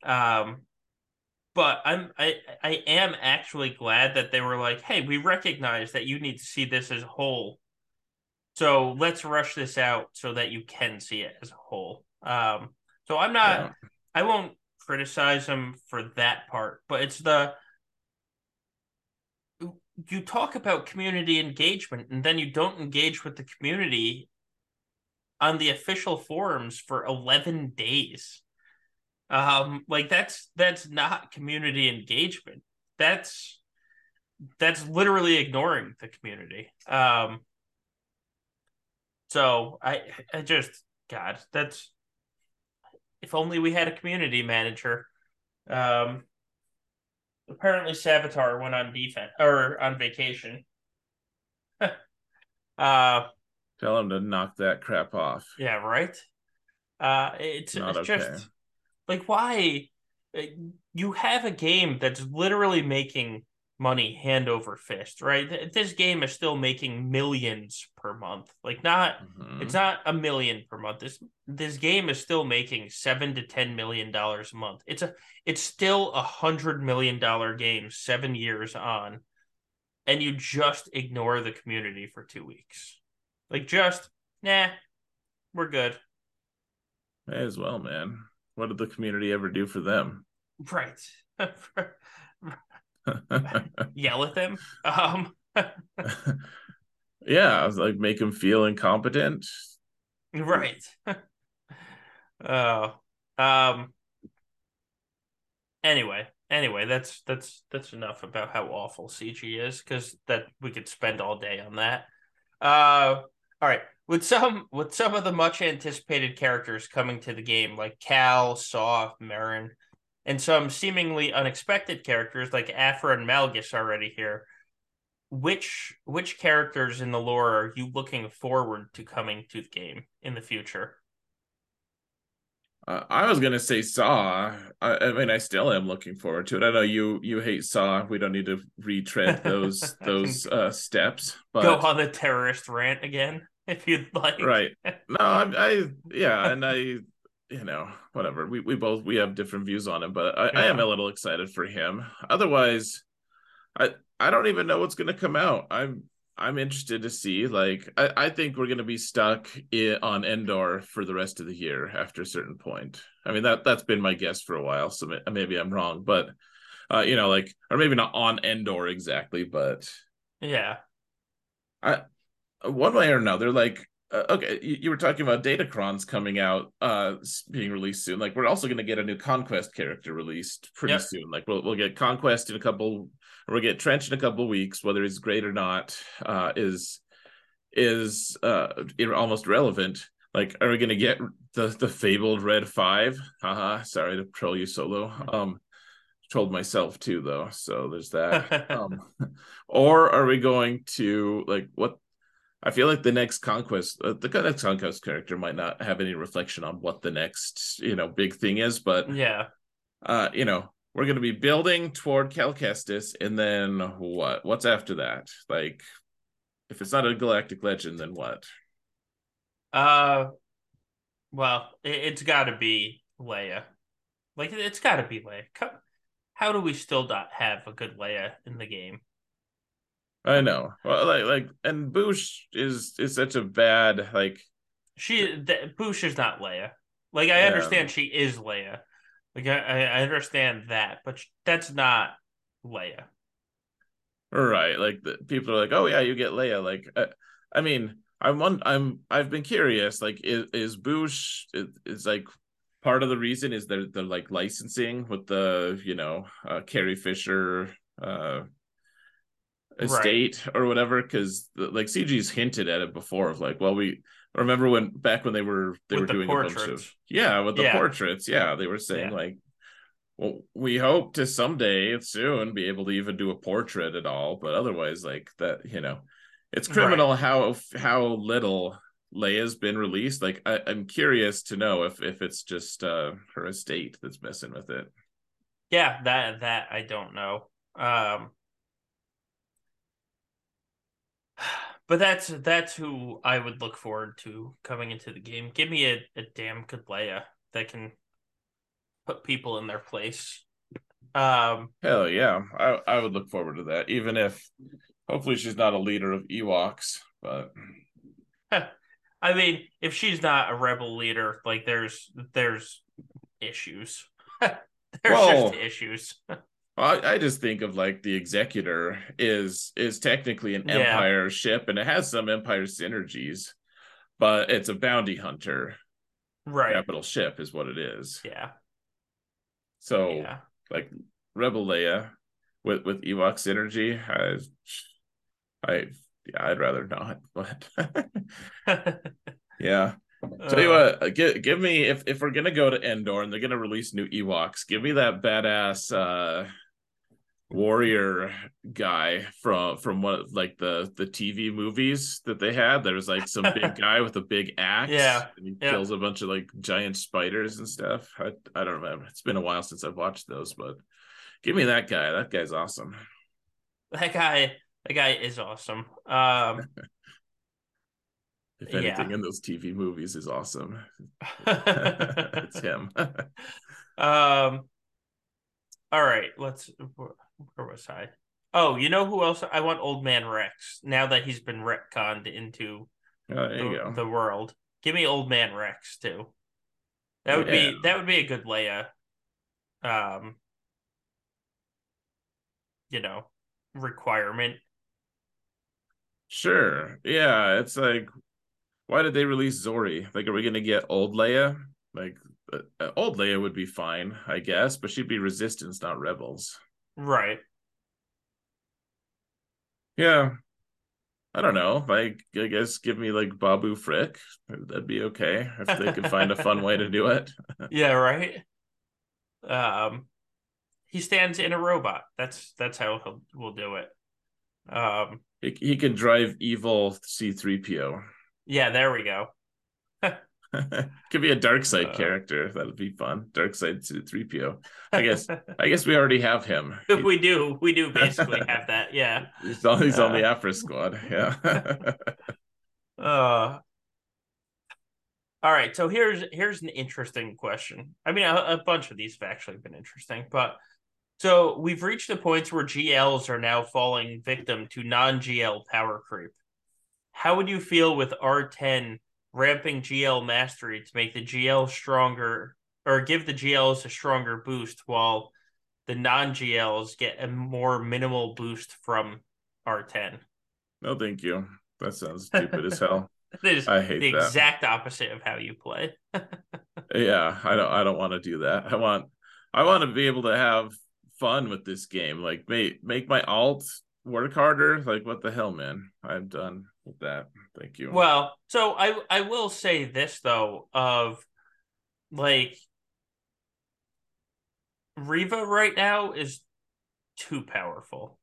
Um but I'm I I am actually glad that they were like, "Hey, we recognize that you need to see this as a whole. So let's rush this out so that you can see it as a whole." Um so I'm not Yeah. I won't criticize them for that part, but it's the you talk about community engagement and then you don't engage with the community on the official forums for 11 days. Um like that's that's not community engagement. That's that's literally ignoring the community. Um so I I just god, that's if only we had a community manager. Um, apparently, Savitar went on defense or on vacation. uh, Tell him to knock that crap off. yeah, right. Uh, it's, Not it's okay. just like why you have a game that's literally making money hand over fist, right? This game is still making millions per month. Like not Mhm. It's not a million per month. This this game is still making seven to ten million dollars a month. It's a it's still a hundred million dollar game seven years on, and you just ignore the community for two weeks. Like just nah, we're good. May as well, man. What did the community ever do for them? Right. Yell at them. Um yeah, I was like make him feel incompetent. Right. oh. Um anyway, anyway, that's that's that's enough about how awful CG is because that we could spend all day on that. Uh all right. With some with some of the much anticipated characters coming to the game, like Cal, Saw, Merrin, and some seemingly unexpected characters like Aphra and Malgus already here. Which which characters in the lore are you looking forward to coming to the game in the future? Uh, I was gonna say Saw. I, I, mean, I still am looking forward to it. I know you you hate Saw. We don't need to retread those those uh, steps. But go on the terrorist rant again if you'd like. Right. No, I, I yeah, and I you know whatever. We we both we have different views on him, but I, yeah. I am a little excited for him. Otherwise, I I don't even know what's gonna come out. I'm I'm interested to see. Like, I, I think we're going to be stuck in, on Endor for the rest of the year after a certain point. I mean that that's been my guess for a while, so maybe I'm wrong, but uh, you know, like, or maybe not on Endor exactly, but yeah, I one way or another, like. Uh, okay, you, you, were talking about Datacrons coming out, uh, being released soon. Like, we're also going to get a new Conquest character released pretty yep. soon. Like, we'll we'll get Conquest in a couple we'll get Trench in a couple weeks, whether he's great or not, uh, is is uh, almost relevant. Like, are we going to get the the fabled Red Five? Haha, sorry to troll you solo. Um, trolled myself too, though. So there's that. um, or are we going to like what? I feel like the next conquest, uh, the next conquest character might not have any reflection on what the next you know big thing is, but yeah, uh, you know, we're going to be building toward Cal Kestis, and then what? What's after that? Like, if it's not a galactic legend, then what? Uh, well, it, has got to be Leia. Like, it's got to be Leia. How do we still not have a good Leia in the game? I know. Well, like, like, and Boushh is is such a bad like. She the, Boushh is not Leia. Like, I yeah. understand she is Leia, like I, I understand that, but that's not Leia. Right. Like the, people are like, oh yeah, you get Leia. Like, uh, I mean, I'm one. I'm. I've been curious. Like, is, is Boushh is, is like part of the reason is they're they're like licensing with the you know uh, Carrie Fisher uh estate right. or whatever because like CG's hinted at it before of like, well, we remember when back when they were they with were the doing portraits. a bunch of yeah with the yeah. portraits yeah they were saying yeah. like well we hope to someday soon be able to even do a portrait at all but otherwise like that you know it's criminal right. how how little Leia's been released like I, am curious to know if if it's just uh her estate that's messing with it yeah that that I don't know um but that's that's who I would look forward to coming into the game. Give me a, a damn good Leia that can put people in their place. Um, Hell yeah, I I would look forward to that, even if hopefully she's not a leader of Ewoks. But I mean, if she's not a rebel leader, like there's there's issues. there's just issues. I, I just think of like the executor is is technically an yeah. empire ship and it has some empire synergies, but it's a bounty hunter right capital ship is what it is. Yeah. So yeah. like Rebel Leia with with Ewok synergy, I I yeah, I'd rather not, but yeah. Tell you uh, what, give, give me if if we're gonna go to Endor and they're gonna release new Ewoks, give me that badass uh warrior guy from from what like the the TV movies that they had. There was like some big guy with a big axe. Yeah, and he yeah. kills a bunch of like giant spiders and stuff. I I don't remember. It's been a while since I've watched those, but give me that guy. That guy's awesome. That guy. That guy is awesome. Um. if anything yeah. in those TV movies is awesome, it's him. um. All right, let's where was I? Oh, you know who else? I want Old Man Rex. Now that he's been retconned into Oh, the, the world, give me Old Man Rex too. That would Yeah. be that would be a good Leia. Um, you know, requirement. Sure. Yeah, it's like, why did they release Zorii? Like, are we gonna get old Leia? Like, uh, uh, old Leia would be fine, I guess, but she'd be Resistance, not Rebels. Right. Yeah. I don't know. Like, I guess give me like Babu Frick. That'd be okay if they could find a fun way to do it. Yeah. Right. Um, he stands in a robot. That's that's how he'll we'll do it. Um. He, he can drive evil C3PO. Yeah. There we go. Could be a dark side Uh. character. That'd be fun. Dark side C3PO. I guess I guess we already have him. We do. We do basically have that. Yeah. he's on, he's on the Uh. Aphra squad. Yeah. Uh all right, so here's here's an interesting question. I mean, a, a bunch of these have actually been interesting, but so we've reached the points where GLs are now falling victim to non-GL power creep. How would you feel with R10 ramping GL mastery to make the GL stronger or give the GLs a stronger boost while the non-GLs get a more minimal boost from R10? no, thank you. That sounds stupid as hell. That is I hate the that. exact opposite of how you play. Yeah, I don't I don't want to do that. I want I want to be able to have fun with this game. Like make make my alt work harder. Like what the hell, man? I'm done with that. Thank you. Well, so I I will say this though of like Reva right now is too powerful.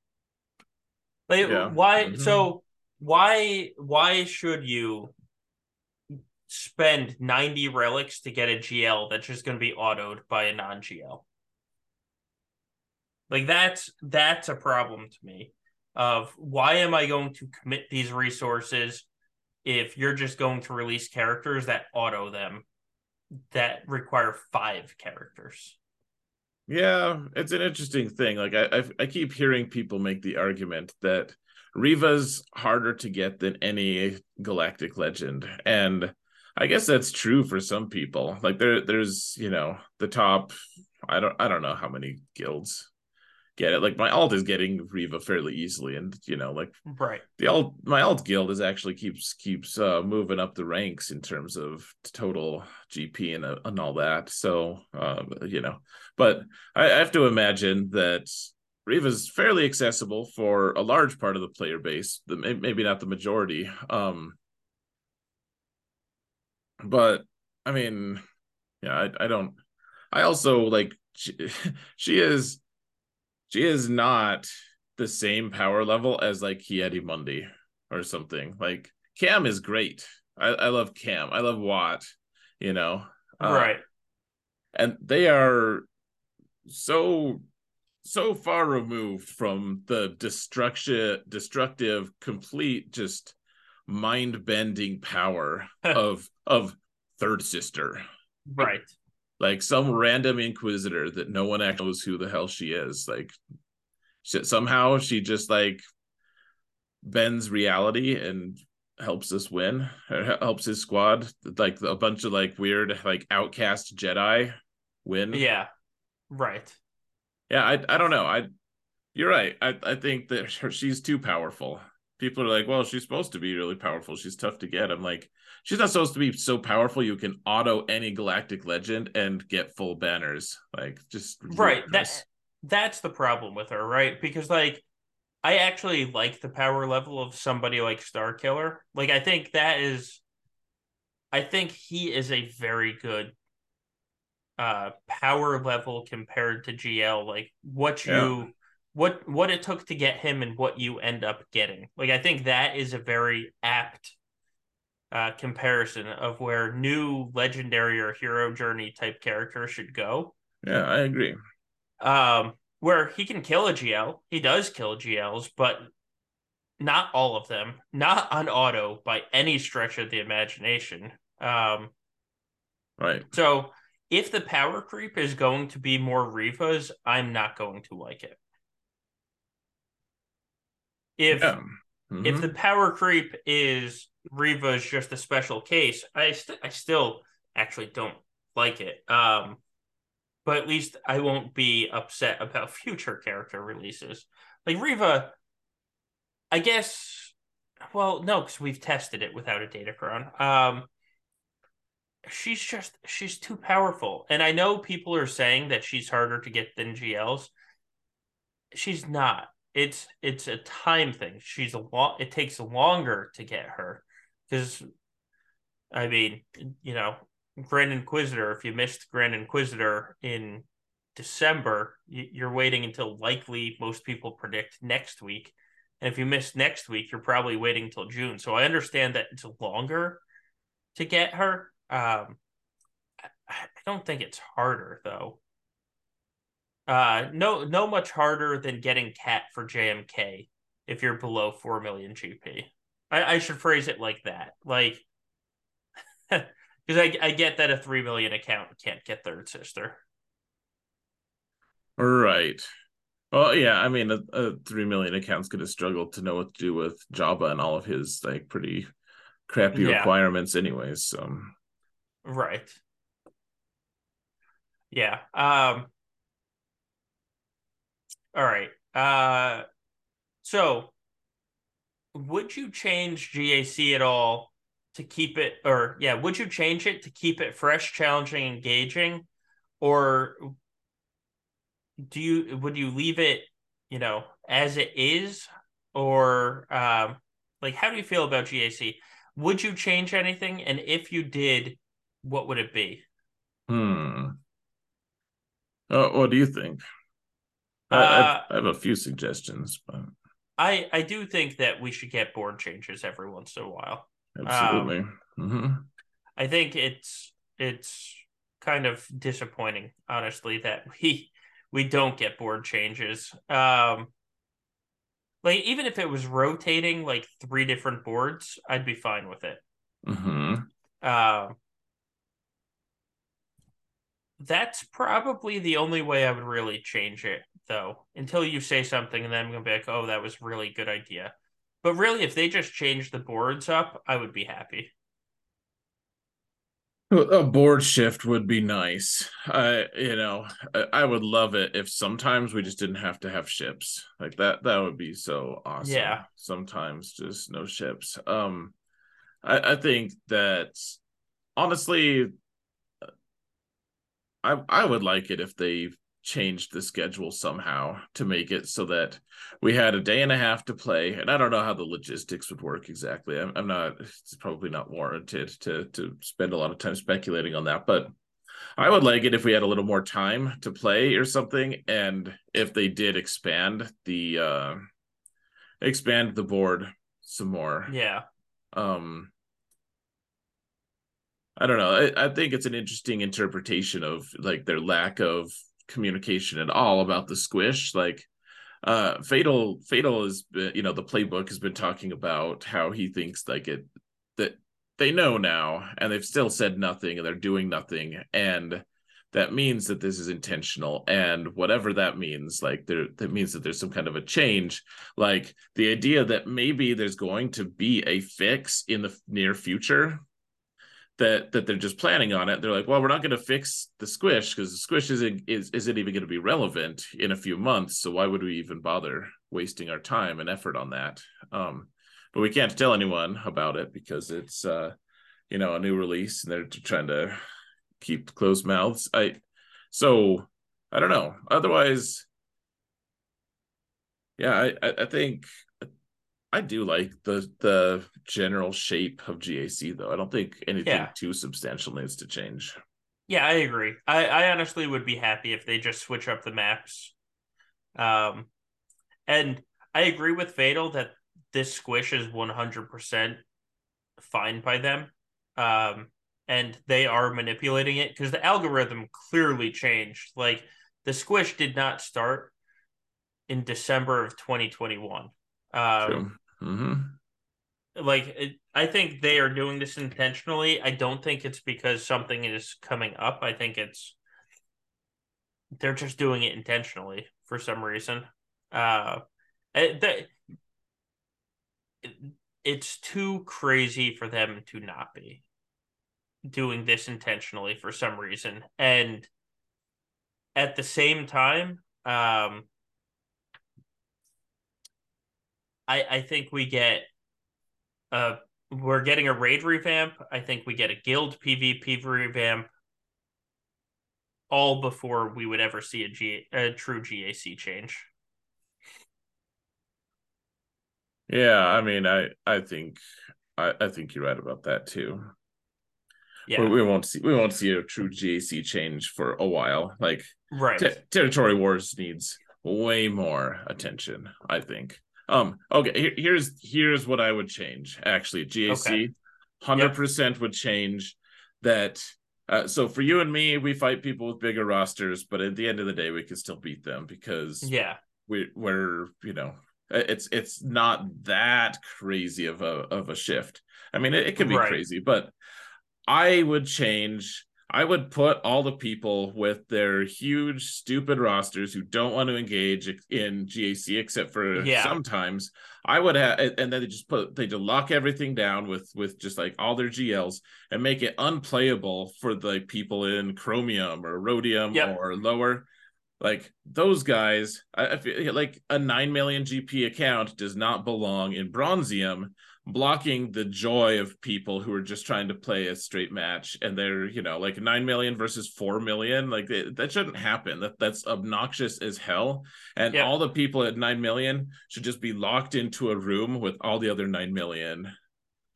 Like Yeah. why Mhm. so why why should you spend 90 relics to get a GL that's just going to be autoed by a non-GL? Like that's that's a problem to me of why am I going to commit these resources if you're just going to release characters that auto them that require five characters. Yeah, it's an interesting thing. Like I, I, I keep hearing people make the argument that Reva's harder to get than any galactic legend, and I guess that's true for some people. Like there, there's you know the top. I don't, I don't know how many guilds get it. Like my alt is getting Reva fairly easily, and you know like Right. the alt my alt guild is actually keeps keeps uh moving up the ranks in terms of total gp and, uh, and all that so uh you know but I, I have to imagine that Reva's fairly accessible for a large part of the player base the, maybe not the majority um but i mean yeah i, I don't i also like she, she is she is not the same power level as like Ki-Adi-Mundi or something. Like Cam is great. I, I love Cam. I love Wat, you know. Uh, right. And they are so so far removed from the destruction destructive complete just mind-bending power of of third sister Right. Like some random inquisitor that no one actually knows who the hell she is. Like she, somehow she just like bends reality and helps us win or helps his squad. Like a bunch of like weird like outcast jedi win. Yeah. Right. yeah i, I don't know. I you're right. I, I think that her, she's too powerful people are like well she's supposed to be really powerful she's tough to get i'm like she's not supposed to be so powerful you can auto any galactic legend and get full banners like just Right. ludicrous. That that's the problem with her, right? Because like I actually like the power level of somebody like Starkiller. Like I think that is I think he is a very good uh power level compared to GL. Like what you Yeah. What what it took to get him and what you end up getting. Like I think that is a very apt uh comparison of where new legendary or hero journey type character should go yeah i agree um, where he can kill a GL. He does kill GLs, but not all of them, not on auto by any stretch of the imagination. Um, right so if the power creep is going to be more Revas, I'm not going to like it. If Yeah. Mhm. if the power creep is Reva's just a special case, I st- I still actually don't like it. Um, but at least I won't be upset about future character releases. Like Reva, I guess. Well, no, because we've tested it without a Datacron. Um, she's just she's too powerful, and I know people are saying that she's harder to get than GLs. She's not. It's it's a time thing. She's a lot. It takes longer to get her because, I mean, you know, Grand Inquisitor. If you missed Grand Inquisitor in December, you're waiting until likely most people predict next week. And if you miss next week, you're probably waiting until June. So I understand that it's longer to get her. Um, I don't think it's harder though. Uh, no, no, much harder than getting Cat for JMK if you're below four million GP. I, I should phrase it like that, like because I, I get that a three million account can't get third sister. Right. Well, yeah, I mean, a, a three million account's going to struggle to know what to do with Jabba and all of his like pretty crappy Yeah. requirements, anyways. So, Right. Yeah. Um all right. Uh so would you change GAC at all to keep it or yeah, would you change it to keep it fresh, challenging, engaging or do you would you leave it, you know, as it is or um like how do you feel about GAC? Would you change anything and if you did, what would it be? hmm. Uh, what do you think? I, Uh, I, I have a few suggestions, but I I do think that we should get board changes every once in a while. absolutely. hmm I think it's it's kind of disappointing, honestly, that we we don't get board changes. Um, like even if it was rotating like three different boards, I'd be fine with it. hmm Um, that's probably the only way I would really change it, though. Until you say something, and then I'm gonna be like, "Oh, that was really good idea." But really, if they just change the boards up, I would be happy. A board shift would be nice. I, you know, I, I would love it if sometimes we just didn't have to have ships like that. That would be so awesome. Yeah. Sometimes just no ships. Um, I, I think that honestly, I I would like it if they changed the schedule somehow to make it so that we had a day and a half to play and i don't know how the logistics would work exactly. I'm, I'm not it's probably not warranted to to spend a lot of time speculating on that but i would like it if we had a little more time to play or something and if they did expand the uh expand the board some more. Yeah, um I don't know. I, I think it's an interesting interpretation of like their lack of communication at all about the squish. Like uh Fatal Fatal been, you know, the playbook has been talking about how he thinks like it that they know now and they've still said nothing and they're doing nothing and that means that this is intentional and whatever that means like there that means that there's some kind of a change like the idea that maybe there's going to be a fix in the near future that that they're just planning on it. They're like, well, we're not going to fix the squish because the squish isn't is isn't even going to be relevant in a few months. So why would we even bother wasting our time and effort on that? Um, but we can't tell anyone about it because it's uh, you know a new release and they're trying to keep closed mouths. I so I don't know. Otherwise, yeah, I I, I think I do like the the general shape of GAC though. I don't think anything Yeah. too substantial needs to change. yeah, I agree. I I honestly would be happy if they just switch up the maps. Um, and I agree with Fatal that this squish is one hundred percent fine by them. Um, and they are manipulating it because the algorithm clearly changed. Like the squish did not start in December of 2021. Um, True. hmm like it, I think they are doing this intentionally. I don't think it's because something is coming up. I think it's they're just doing it intentionally for some reason. Uh, eh, the, it's too crazy for them to not be doing this intentionally for some reason. And at the same time, um, I I think we get uh we're getting a raid revamp. I think we get a guild PvP revamp all before we would ever see a, G, a true GAC change. Yeah, I mean, I I think I, I think you're right about that too. Yeah, we, we won't see we won't see a true GAC change for a while. Like, right, t- territory wars needs way more attention. I think. Um. Okay. Here, here's here's what I would change. Actually, GAC, hundred okay. percent would change that. Uh, so for you and me, we fight people with bigger rosters, but at the end of the day, we can still beat them because yeah, we we're you know it's it's not that crazy of a of a shift. I mean, it, it could be right. crazy, but I would change. I would put all the people with their huge, stupid rosters who don't want to engage in GAC except for yeah. sometimes. I would have, and then they just put they just lock everything down with with just like all their GLs and make it unplayable for the people in Chromium or Aurodium yep. or lower like those guys I, I feel like a 9 million gp account does not belong in bronzium blocking the joy of people who are just trying to play a straight match and they're you know like 9 million versus 4 million like it, that shouldn't happen that that's obnoxious as hell and yeah. all the people at 9 million should just be locked into a room with all the other 9 million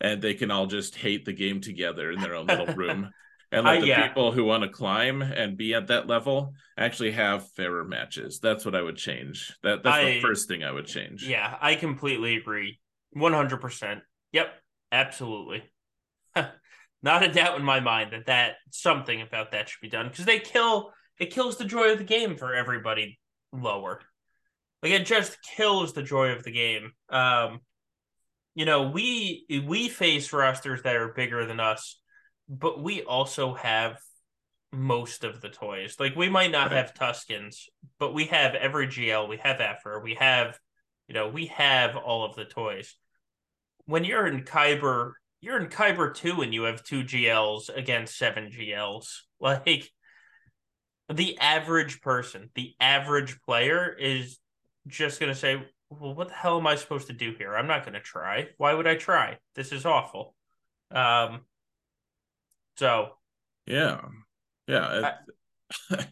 and they can all just hate the game together in their own little room and let uh, the yeah. people who want to climb and be at that level actually have fairer matches. That's what I would change. That that's I, the first thing I would change. Yeah, I completely agree. One hundred percent. Yep, absolutely. Not a doubt in my mind that that something about that should be done because they kill it kills the joy of the game for everybody lower. Like it just kills the joy of the game. Um, you know, we we face rosters that are bigger than us but we also have most of the toys. Like we might not have Tuskens, but we have every GL, we have Aphra, we have, you know, we have all of the toys. When you're in Kyber, you're in Kyber 2 and you have two GLs against seven GLs. Like the average person, the average player is just going to say, well, what the hell am I supposed to do here? I'm not going to try. Why would I try? This is awful. Um, so, yeah, yeah, I,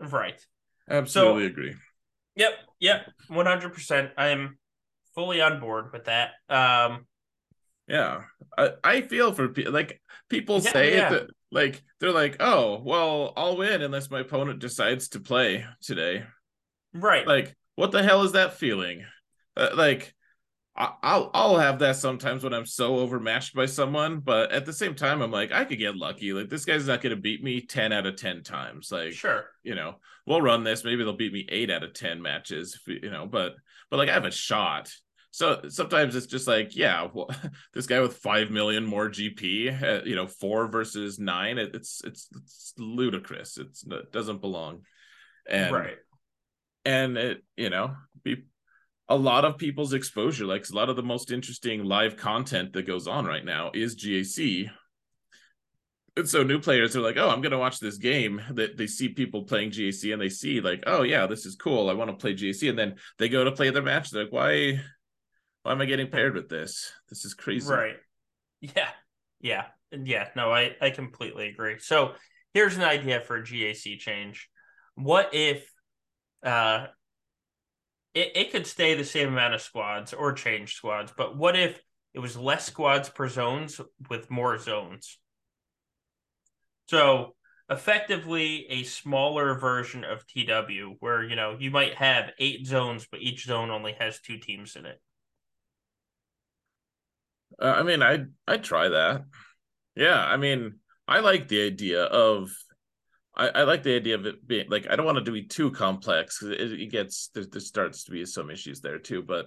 right. Absolutely so, agree. Yep, yep, one hundred percent. I am fully on board with that. Um, yeah, I, I feel for people like people yeah, say yeah. that like they're like, oh, well, I'll win unless my opponent decides to play today. Right. Like, what the hell is that feeling? Uh, like, I'll I'll have that sometimes when I'm so overmatched by someone, but at the same time, I'm like, I could get lucky. Like this guy's not going to beat me ten out of ten times. Like, sure, you know, we'll run this. Maybe they'll beat me eight out of ten matches. You know, but but like I have a shot. So sometimes it's just like, yeah, well, this guy with five million more GP, uh, you know, four versus nine. It, it's it's it's ludicrous. It's it doesn't belong. And right. And it, you know, be a lot of people's exposure, like a lot of the most interesting live content that goes on right now is GAC. And so new players are like, oh, I'm going to watch this game. That they see people playing GAC and they see like, oh yeah, this is cool. I want to play GAC, and then they go to play their match. They're like, why, why am I getting paired with this? This is crazy. Right. Yeah. Yeah. Yeah. No, I I completely agree. So here's an idea for a GAC change. What if uh it, it could stay the same amount of squads or change squads, but what if it was less squads per zones with more zones? So effectively a smaller version of TW where you know you might have eight zones, but each zone only has two teams in it. Uh, I mean, I I try that. Yeah, I mean, I like the idea of I, I like the idea of it being like I don't want it to be too complex because it, it, gets there, there starts to be some issues there too. But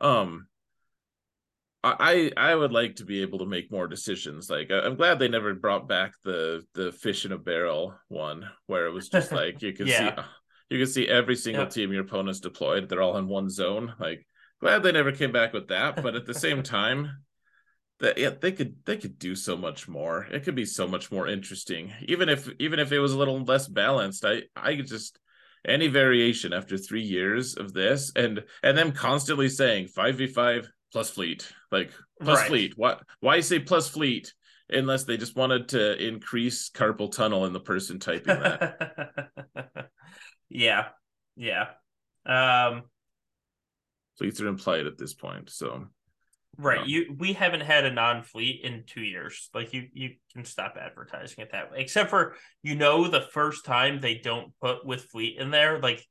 um, I I would like to be able to make more decisions. Like I'm glad they never brought back the the fish in a barrel one where it was just like you can yeah. see you can see every single yep. team your opponent's deployed. They're all in one zone. Like glad they never came back with that. But at the same time, that yeah, they could they could do so much more. It could be so much more interesting. Even if even if it was a little less balanced, I I could just any variation after three years of this and and them constantly saying 5v5 plus fleet like plus right. fleet what why say plus fleet unless they just wanted to increase carpal tunnel in the person typing that yeah yeah um fleets are implied at this point so right you we haven't had a non-fleet in two years. Like you you can stop advertising it that way. Except for you know the first time they don't put with fleet in there like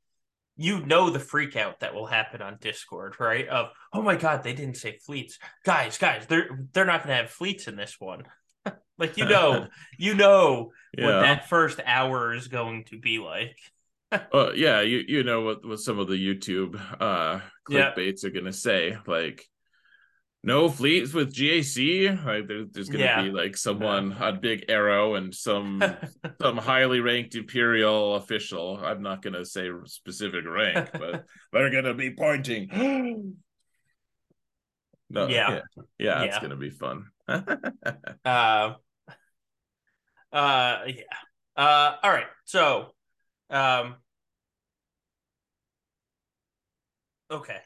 you know the freak out that will happen on discord right? Of oh my god they didn't say fleets. Guys guys they're they're not going to have fleets in this one. Like you know you know yeah. what that first hour is going to be like. Uh, yeah you you know what, what some of the youtube uh clickbaits are going to say like no fleets with GAC. Like there, there's gonna yeah. be like someone a big arrow and some some highly ranked imperial official. I'm not gonna say specific rank, but they're gonna be pointing. no, yeah. yeah, yeah, it's gonna be fun. uh, uh, yeah. Uh, all right. So, um, okay.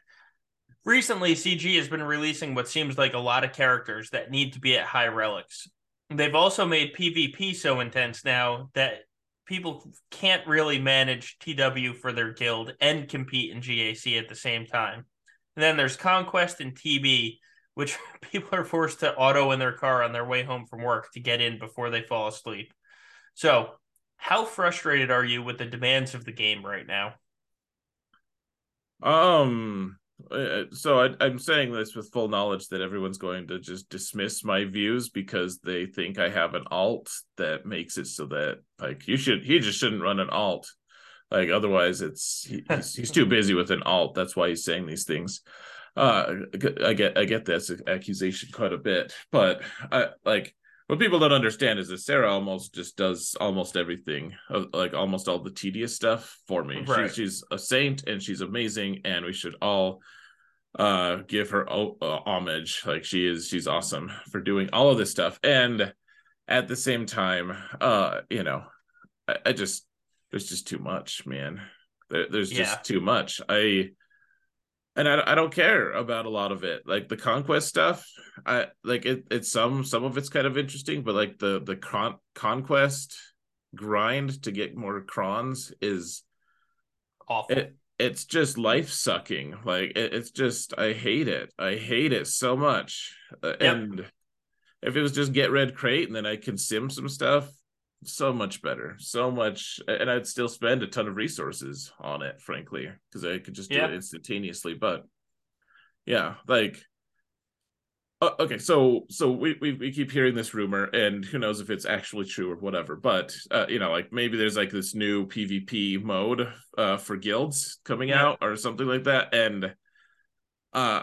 Recently, CG has been releasing what seems like a lot of characters that need to be at high relics. They've also made PvP so intense now that people can't really manage TW for their guild and compete in GAC at the same time. And then there's Conquest and TB, which people are forced to auto in their car on their way home from work to get in before they fall asleep. So, how frustrated are you with the demands of the game right now? Um, Uh, uh, so I, am saying this with full knowledge that everyone's going to just dismiss my views because they think I have an alt that makes it so that like you should he just shouldn't run an alt. Like otherwise it's he, he's, he's too busy with an alt. That's why he's saying these things. Uh I get I get this accusation quite a bit but I like what people don't understand is that Sarah almost just does almost everything, uh, like almost all the tedious stuff for me. Right. She, she's a saint and she's amazing, and we should all uh give her uh, homage. Like she is, she's awesome for doing all of this stuff, and at the same time, uh, you know, I, I just there's just too much, man. There, there's just yeah. too much. I and I, I don't care about a lot of it. Like the conquest stuff i like it it's some some of it's kind of interesting but like the the con- conquest grind to get more crons is awful. it, it's just life sucking like it, it's just i hate it. I hate it so much. Uh, yep. and if it was just get red crate and then i can sim some stuff so much better so much and i'd still spend a ton of resources on it frankly because i could just do yeah. it instantaneously but yeah like uh, okay so so we, we we keep hearing this rumor and who knows if it's actually true or whatever but uh, you know like maybe there's like this new pvp mode uh for guilds coming yeah. out or something like that and uh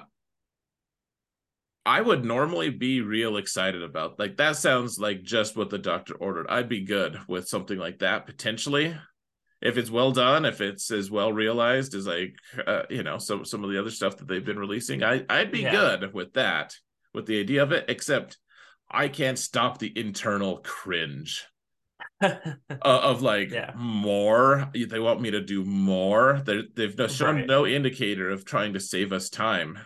I would normally be real excited about. Like that sounds like just what the doctor ordered. I'd be good with something like that potentially. If it's well done, if it's as well realized as like uh, you know some some of the other stuff that they've been releasing, I I'd be yeah. good with that, with the idea of it. Except I can't stop the internal cringe uh, of like yeah. more. They want me to do more. They're, they've no, shown right. no indicator of trying to save us time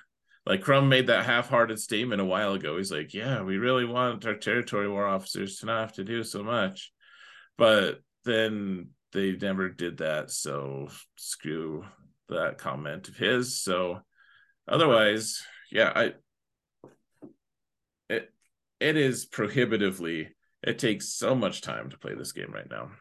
like Crumb made that half-hearted statement a while ago. He's like, "Yeah, we really want our territory war officers to not have to do so much," but then they never did that. So screw that comment of his. So otherwise, yeah, I it it is prohibitively. It takes so much time to play this game right now.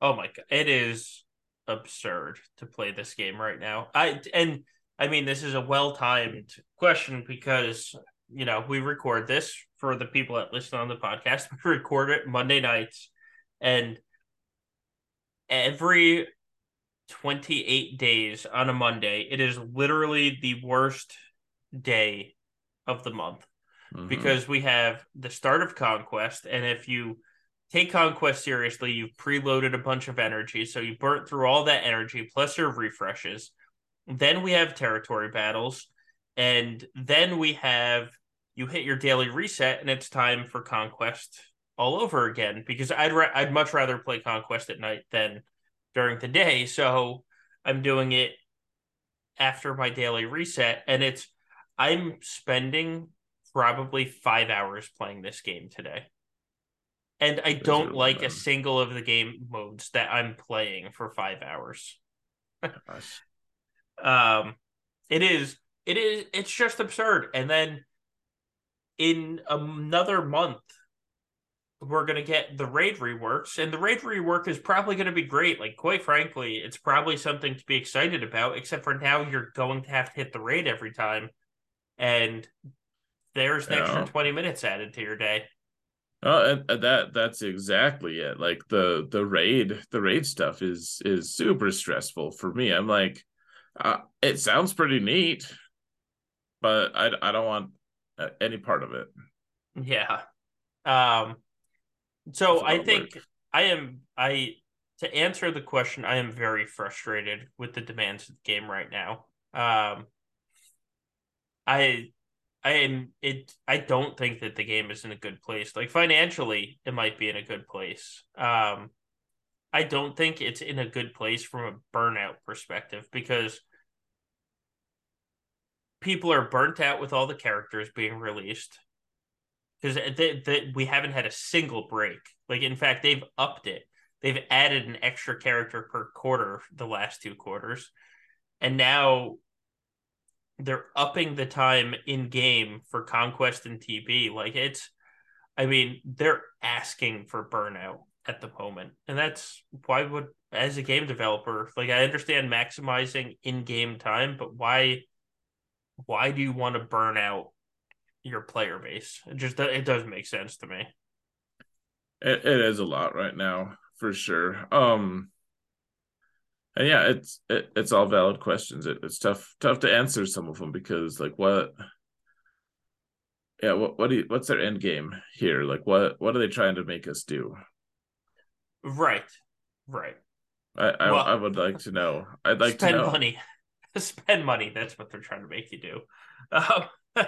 Oh my god, it is absurd to play this game right now. I and I mean, this is a well timed question because, you know, we record this for the people that listen on the podcast. We record it Monday nights, and every 28 days on a Monday, it is literally the worst day of the month mm-hmm. because we have the start of Conquest. And if you take Conquest seriously, you've preloaded a bunch of energy. So you burnt through all that energy plus your refreshes then we have territory battles. and then we have you hit your daily reset, and it's time for conquest all over again. Because I'd ra- I'd much rather play conquest at night than during the day, so I'm doing it after my daily reset, and it's I'm spending probably five hours playing this game today. And I don't like a single of the game modes that I'm playing for five hours. um it is it is it's just absurd. And then in another month, we're gonna get the raid reworks, and the raid rework is probably gonna be great. Like, quite frankly, it's probably something to be excited about, except for now you're going to have to hit the raid every time. And there's an yeah. extra 20 minutes added to your day. Oh, and that that's exactly it. Like the the raid the raid stuff is is super stressful for me. I'm like, uh, it sounds pretty neat, but I I don't want uh, any part of it. Yeah. Um. So I think work. I am I to answer the question. I am very frustrated with the demands of the game right now. Um. I I am it. I don't think that the game is in a good place. Like financially, it might be in a good place. Um, I don't think it's in a good place from a burnout perspective because people are burnt out with all the characters being released because they, we haven't had a single break. Like in fact, they've upped it. They've added an extra character per quarter the last two quarters, and now they're upping the time in game for conquest and TB. Like it's, I mean, they're asking for burnout at the moment, and that's why would as a game developer, like I understand maximizing in game time, but why, why do you want to burn out your player base? It just it doesn't make sense to me. It, it is a lot right now for sure. Um and yeah, it's it, it's all valid questions. It, it's tough tough to answer some of them because like what yeah what what do you, what's their end game here? Like what what are they trying to make us do? Right, right. I I, well, I would like to know. I'd like spend to know. money. spend money. That's what they're trying to make you do. Um,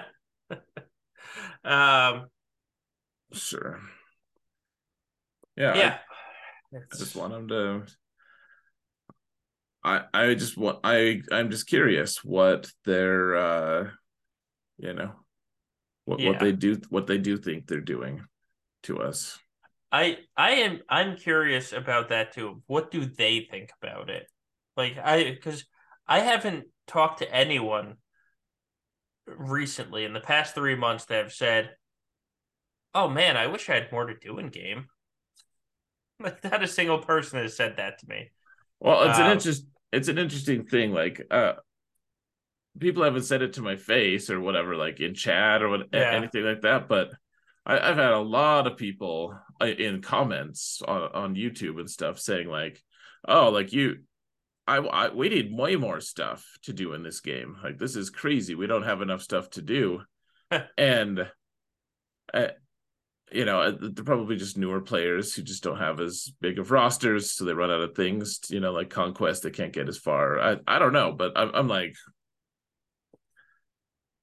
um sure. Yeah. Yeah. I, I just want them to I I just want I I'm just curious what their uh you know what yeah. what they do what they do think they're doing to us. I I am I'm curious about that too. What do they think about it? Like I because I haven't talked to anyone recently in the past three months that have said, "Oh man, I wish I had more to do in game." Like not a single person has said that to me. Well, it's um, an interest. It's an interesting thing. Like, uh, people haven't said it to my face or whatever, like in chat or what, yeah. anything like that. But I, have had a lot of people uh, in comments on, on YouTube and stuff saying like, "Oh, like you, I, I we need way more stuff to do in this game. Like this is crazy. We don't have enough stuff to do." and uh, you know, uh, they're probably just newer players who just don't have as big of rosters, so they run out of things. You know, like conquest, they can't get as far. I I don't know, but I'm I'm like,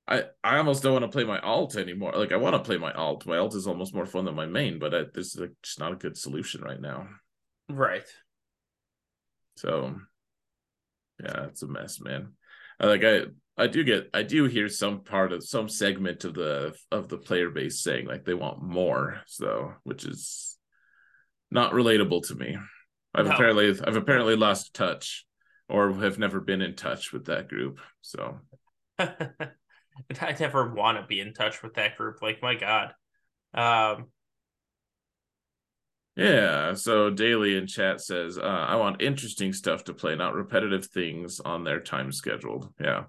I I almost don't want to play my alt anymore. Like I want to play my alt. My alt is almost more fun than my main, but I, this is like just not a good solution right now. Right. So, yeah, it's a mess, man. Like I I do get I do hear some part of some segment of the of the player base saying like they want more, so which is not relatable to me. I've no. apparently I've apparently lost touch or have never been in touch with that group. So I never want to be in touch with that group. Like my God. Um yeah, so Daily in chat says, uh, I want interesting stuff to play, not repetitive things on their time scheduled. Yeah.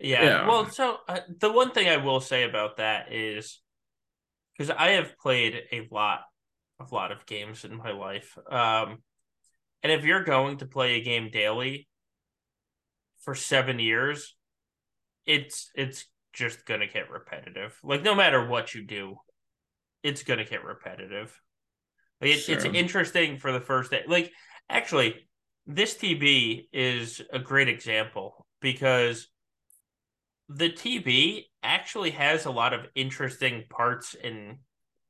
Yeah. yeah. Well, so uh, the one thing I will say about that is because I have played a lot, a lot of games in my life. Um, and if you're going to play a game daily for seven years, it's it's just gonna get repetitive. Like no matter what you do, it's gonna get repetitive. Like it, sure. it's interesting for the first day. Like actually, this TB is a great example because the TB actually has a lot of interesting parts and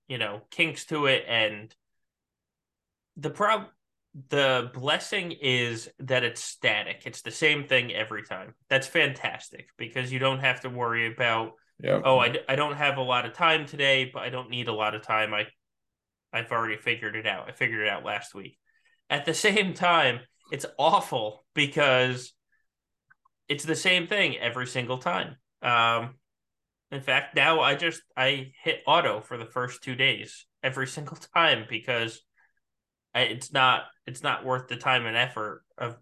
you know kinks to it, and the prob the blessing is that it's static. It's the same thing every time. That's fantastic because you don't have to worry about Yeah. oh I, I don't have a lot of time today, but I don't need a lot of time. I I've already figured it out. I figured it out last week. At the same time, it's awful because it's the same thing every single time. Um, in fact, now I just I hit auto for the first two days every single time because it's not it's not worth the time and effort of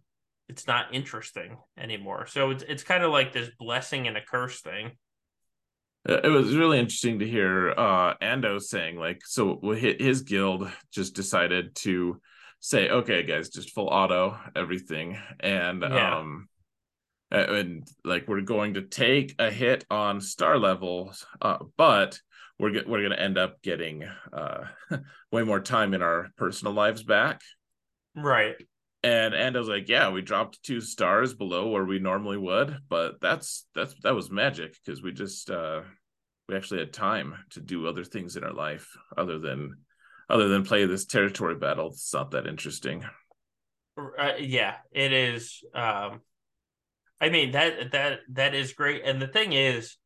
it's not interesting anymore. So it's it's kind of like this blessing and a curse thing. It was really interesting to hear uh Ando saying like so his guild just decided to say okay guys just full auto everything and Yeah. um and like we're going to take a hit on star levels uh but we're go- we're going to end up getting uh way more time in our personal lives back Right. And and I was like, yeah, we dropped two stars below where we normally would, but that's that's that was magic because we just uh we actually had time to do other things in our life other than other than play this territory battle. It's not that interesting. Uh, yeah, it is. Um, I mean that that that is great, and the thing is,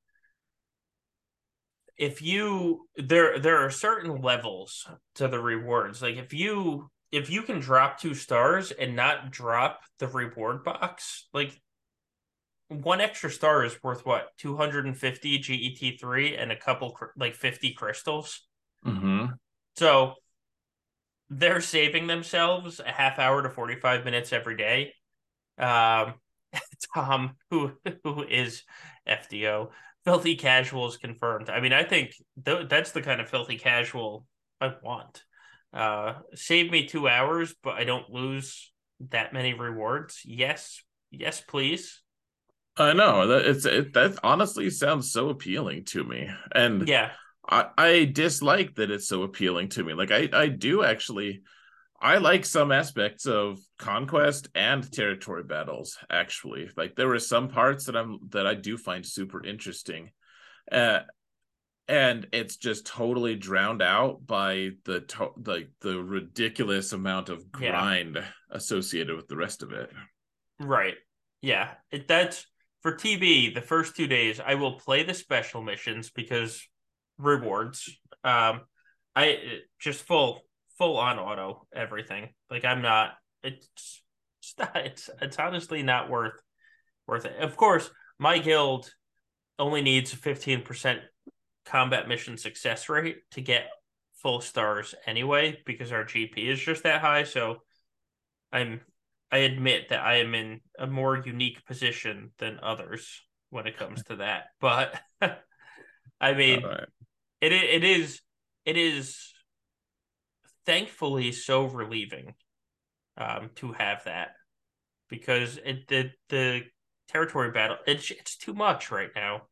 if you there there are certain levels to the rewards. Like if you if you can drop two stars and not drop the reward box, like one extra star is worth what 250 GET3 and a couple like 50 crystals. Mm-hmm. So they're saving themselves a half hour to 45 minutes every day. Um, Tom, who who is FDO, filthy casual is confirmed. I mean, I think th- that's the kind of filthy casual I want. Uh, save me two hours, but I don't lose that many rewards. Yes, yes, please. I know that it's it, that honestly sounds so appealing to me, and Yeah, I, I dislike that it's so appealing to me. Like I, I do actually I like some aspects of conquest and territory battles, actually. Like there were some parts that I'm that I do find super interesting. Uh and it's just totally drowned out by the to- like the ridiculous amount of Yeah. grind associated with the rest of it. Right. Yeah. It, that's for TB. The first two days, I will play the special missions because rewards. Um, I just full full on auto everything. Like I'm not. It's it's not. It's it's honestly not worth worth it. Of course, my guild only needs a fifteen percent combat mission success rate to get full stars anyway because our GP is just that high. So I'm I admit that I am in a more unique position than others when it comes to that. But I mean, right. it it is it is thankfully so relieving um, to have that because it the the territory battle it's it's too much right now.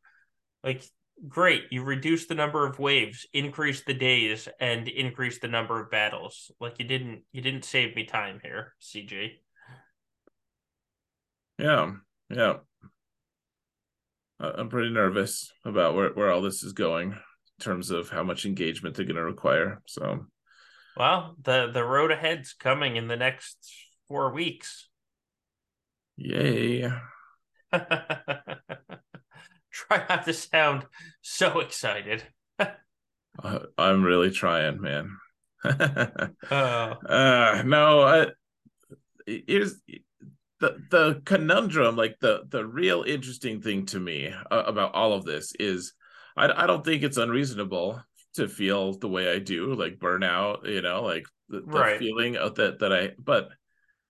Like great, you reduce the number of waves, increase the days, and increase the number of battles. Like you didn't you didn't save me time here, CG. Yeah, yeah. I'm pretty nervous about where, where all this is going in terms of how much engagement they're going to require. So, Well, the the road ahead's coming in the next four weeks. yay. Try not to sound so excited. Uh, I'm really trying, man. uh, Oh, no, I, here's the the conundrum. Like the the real interesting thing to me uh, about all of this is, I I don't think it's unreasonable to feel the way I do, like burnout. You know, like the, the Right. feeling of that that I. But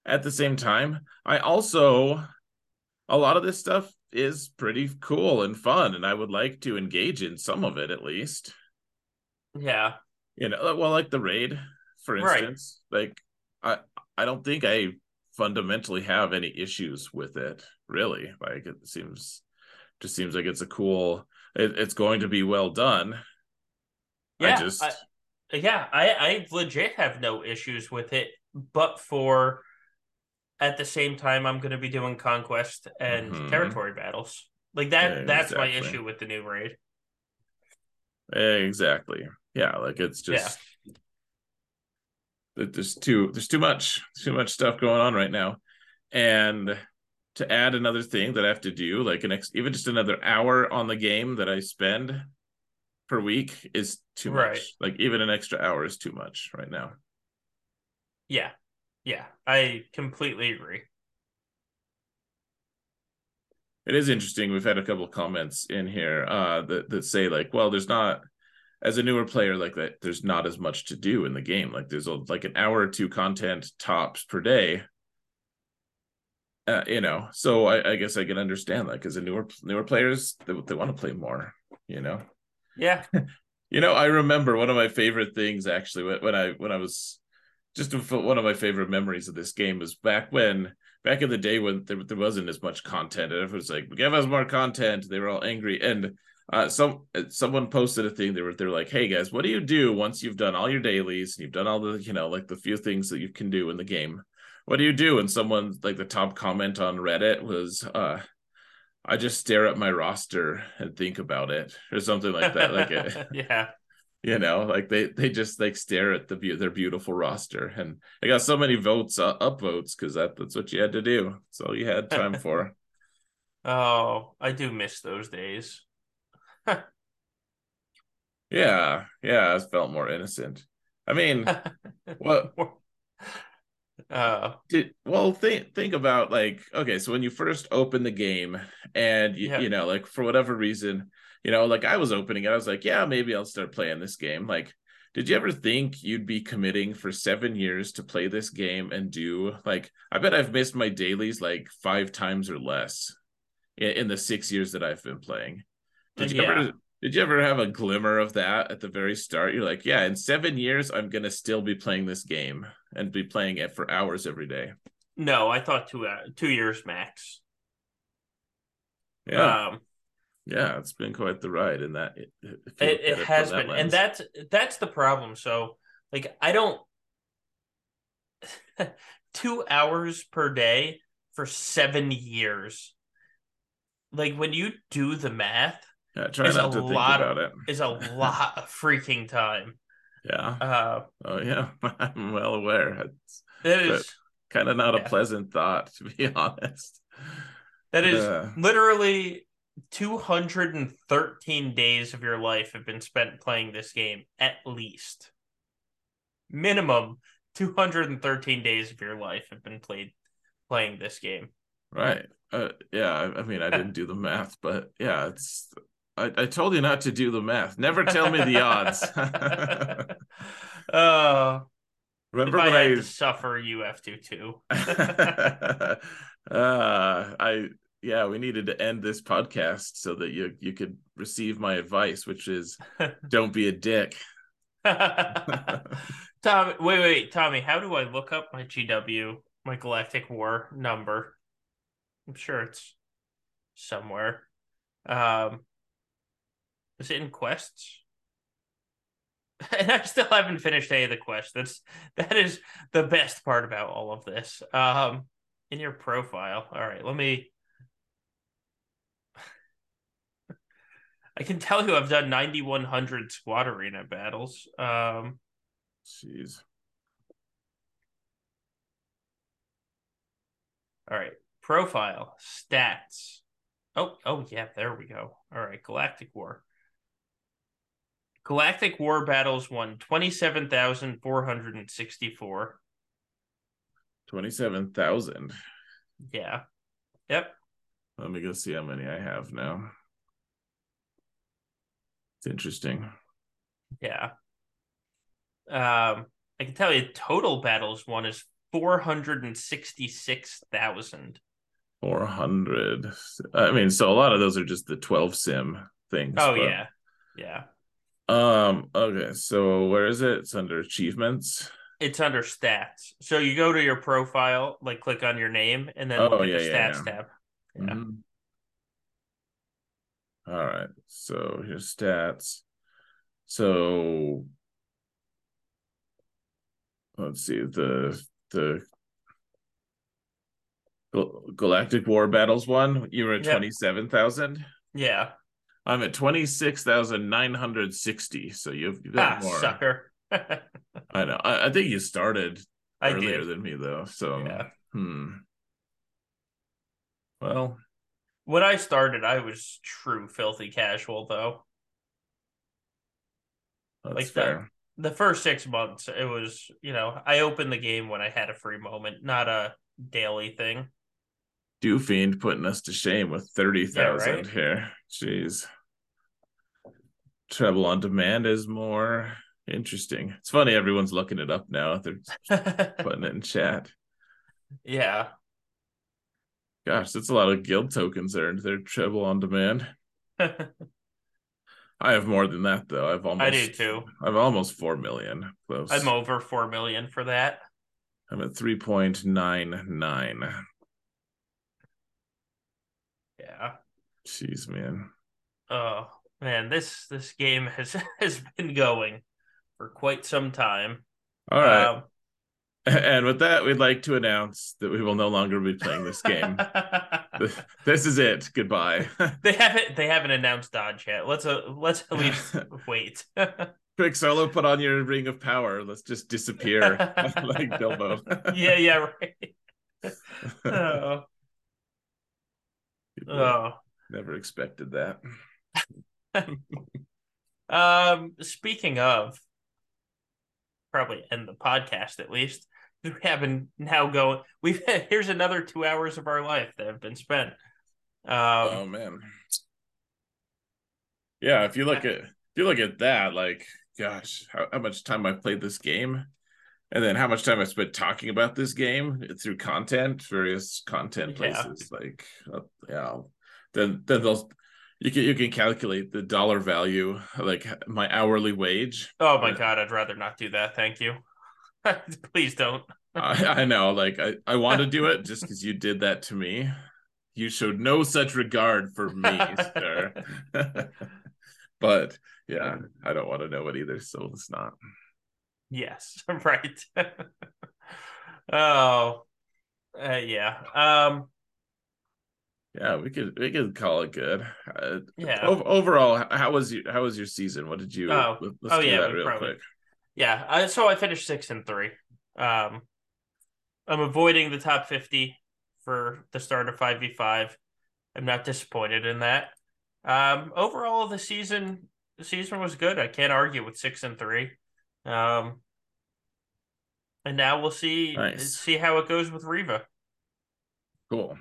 at the same time, I also a lot of this stuff is pretty cool and fun, and I would like to engage in some of it at least yeah, you know well like the raid for Right. instance like i i don't think i fundamentally have any issues with it really like it seems just seems like it's a cool it, it's going to be well done yeah, i just I- yeah. I I legit have no issues with it, but for at the same time, I'm going to be doing conquest and Mhm. territory battles. Like that Yeah, that's my issue with the new raid. Exactly. Yeah, like it's just that there's too there's too much too much stuff going on right now. And to add another thing that I have to do, like an ex even just another hour on the game that I spend per week is too Right. much. Like even an extra hour is too much right now. Yeah. Yeah. I completely agree. It is interesting. We've had a couple of comments in here uh that, that say like, well, there's not as a newer player like that, there's not as much to do in the game. Like there's a, like an hour or two content tops per day. Uh, you know, so I, I guess I can understand that because the newer newer players they, they want to play more. You know, Yeah. you know, I remember one of my favorite things actually when, when I when I was just one of my favorite memories of this game was back when back in the day when there, there wasn't as much content and everyone was like give us more content. They were all angry and uh some someone posted a thing they were they're like hey guys what do you do once you've done all your dailies and you've done all the you know like the few things that you can do in the game? What do you do? And someone like the top comment on reddit was uh i just stare at my roster and think about it or something like that like it, yeah. You know like they they just like stare at the their beautiful roster. And they got so many votes uh, up votes because that, that's what you had to do. That's all you had time for. Oh, I do miss those days. yeah yeah it felt more innocent. I mean what uh. Did well think think about like okay so when you first open the game and you, Yeah. you know like for whatever reason you know like i was opening it i was like yeah maybe i'll start playing this game. Like did you ever think you'd be committing for seven years to play this game and do like i bet i've missed my dailies like five times or less in, in the six years that i've been playing. Did you Yeah. ever did you ever have a glimmer of that at the very start? You're like yeah in seven years i'm gonna still be playing this game and be playing it for hours every day. No, I thought two uh, two years max. Yeah, Um yeah, it's been quite the ride, and that it, it, it has that been and that's that's the problem so like i don't two hours per day for seven years like when you do the math yeah, try it's not a to think lot about it. is a lot of freaking time Yeah, uh oh yeah, I'm well aware. It's that is kind of not Yeah. a pleasant thought, to be honest. that is Uh, literally 213 days of your life have been spent playing this game at least minimum 213 days of your life have been played playing this game right. Uh, yeah, I, I mean, I didn't do the math, but yeah, it's. I, I told you not to do the math. Never tell me the odds. uh, if Remember I when I suffer, you have to too. uh i yeah we needed to end this podcast so that you you could receive my advice which is don't be a dick Tommy, wait, wait, Tommy, how do I look up my GW, my Galactic War number? I'm sure it's somewhere. Um, is it in quests? And I still haven't finished any of the quests. That's that is the best part about all of this. Um, in your profile. All right, let me. I can tell you I've done 9100 squad arena battles. Um, jeez all right, profile stats. Oh, oh yeah, there we go. All right, Galactic War. Galactic War battles won 27,464. 27000 Yeah. Yep. let me go see how many i have now it's interesting Yeah. Um, I can tell you total battles won is 466,000. 400 i mean so a lot of those are just the 12 sim things Oh, but- yeah. Yeah. um okay so where is it it's under achievements It's under stats. So you go to your profile, like click on your name, and then Oh, look at yeah, the stats yeah. tab. Yeah. Mhm. All right. So here's stats. So let's see the the Galactic War Battles one. You were at Yep. twenty seven thousand. Yeah. I'm at twenty six thousand nine hundred sixty. So you've, you've got Ah, more. sucker. I know. I, I think you started I earlier did. than me though. So Yeah. hmm. Well, When I started, I was true filthy casual though. that's Like fair. The first six months, it was you know I opened the game when I had a free moment, not a daily thing. Doofiend putting us to shame with thirty thousand Yeah, right? here. Jeez. Treble on demand is more interesting. It's funny everyone's looking it up now. They're putting it in chat. yeah. Gosh, that's a lot of guild tokens earned. They're treble on demand. I have more than that though. I've almost I do too. I've almost four million. Close. I'm over four million for that. I'm at three point nine nine. Yeah. Jeez, man. Oh man, this this game has has been going for quite some time. All right. Um, and with that, we'd like to announce that we will no longer be playing this game. this is it. Goodbye. they haven't they haven't announced Dodge yet. Let's uh, let's at least wait. Quick solo, put on your ring of power. Let's just disappear like Bilbo. yeah, yeah, right. oh, People oh. never expected that. Um, speaking of, probably end the podcast at least. We haven't now going. We've had, here's another two hours of our life that have been spent. Um, oh man. Yeah, if you look at if you look at that, like, gosh, how, how much time I've played this game, and then how much time I spent talking about this game through content, various content Yeah. places, like, uh, yeah, then then those you can you can calculate the dollar value, like my hourly wage. oh my god, I'd rather not do that. Thank you. Please don't. I, I know, like, I I want to do it just because you did that to me. You showed no such regard for me, sir. but yeah, I don't want to know it either, so it's not. Yes, right. oh, uh, yeah. Um, Yeah, we could we could call it good. Uh, yeah. ov- overall, how was your how was your season? What did you? Oh. let- let's Oh, do yeah, that real probably- quick. Yeah, I, so I finished six and three. Um, I'm avoiding the top fifty for the start of five v five. I'm not disappointed in that. Um, overall, the season the season was good. I can't argue with six and three. Um, and now we'll see Nice. see how it goes with Reva. Cool.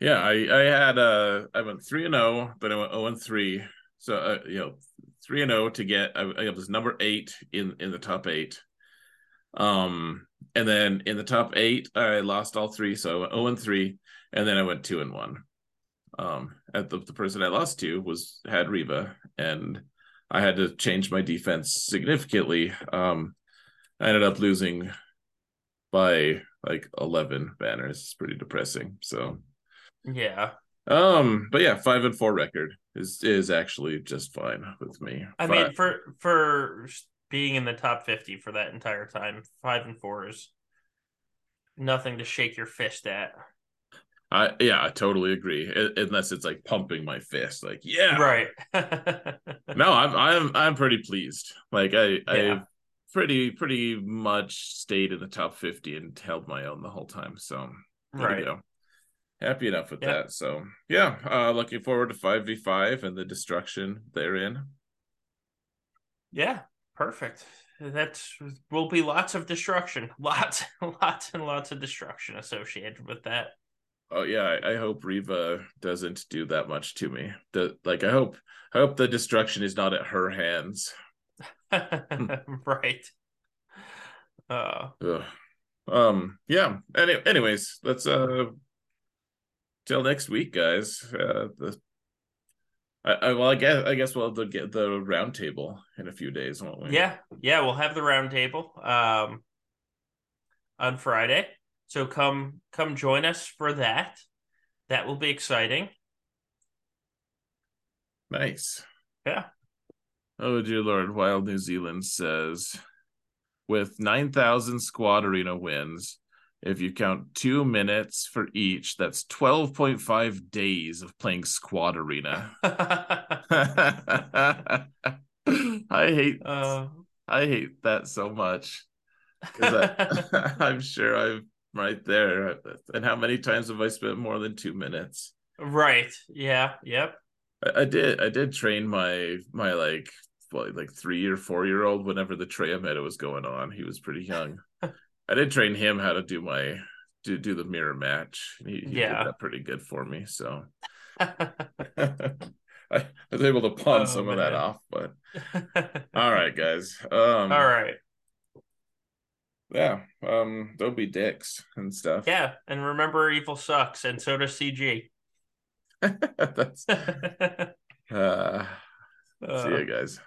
Yeah, I I had uh I went three and zero, then I went zero and three. So uh, you know, three and zero to get I, I was number eight in in the top eight. Um, and then in the top eight, I lost all three, so I went zero and three, and then I went two and one. Um, at the the person I lost to was had Reva, and I had to change my defense significantly. Um, I ended up losing by like eleven banners. It's pretty depressing. So. Yeah, Um, but yeah, five and four record is is actually just fine with me. I Fi- mean for for being in the top fifty for that entire time, five and four is nothing to shake your fist at. I yeah, I totally agree. I- unless it's like pumping my fist, like yeah, Right. No, I'm I'm I'm pretty pleased. Like I Yeah. I've pretty pretty much stayed in the top fifty and held my own the whole time. So there right. Happy enough with Yeah. that. So yeah, uh looking forward to five v five and the destruction therein. Yeah. Perfect. That will be lots of destruction. Lots, lots and lots of destruction associated with that. Oh yeah, I, I hope Reva doesn't do that much to me. The like I hope I hope the destruction is not at her hands. right. Uh Ugh. Um yeah. Any, anyways, let's uh till next week, guys. Uh the I, I well I guess I guess we'll get the round table in a few days, won't we? yeah, yeah, we'll have the round table um on Friday. So come come join us for that. That will be exciting. Nice. Yeah. Oh dear lord, Wild New Zealand says with nine thousand squad arena wins, If you count two minutes for each, that's 12.5 days of playing Squad Arena. I hate Uh, I hate that so much. I, I'm sure I'm right there. And how many times have I spent more than two minutes? right. Yeah. Yep. I, I did I did train my my like what, like three or four year old whenever the Traya meta was going on. He was pretty young. I did train him how to do my do do the mirror match. He, he Yeah. did that pretty good for me. So I was able to pawn Oh, some of that off. But all right, guys. Um All right. yeah. Um don't be dicks and stuff. Yeah. And remember, evil sucks, and so does CG. That's uh see you guys.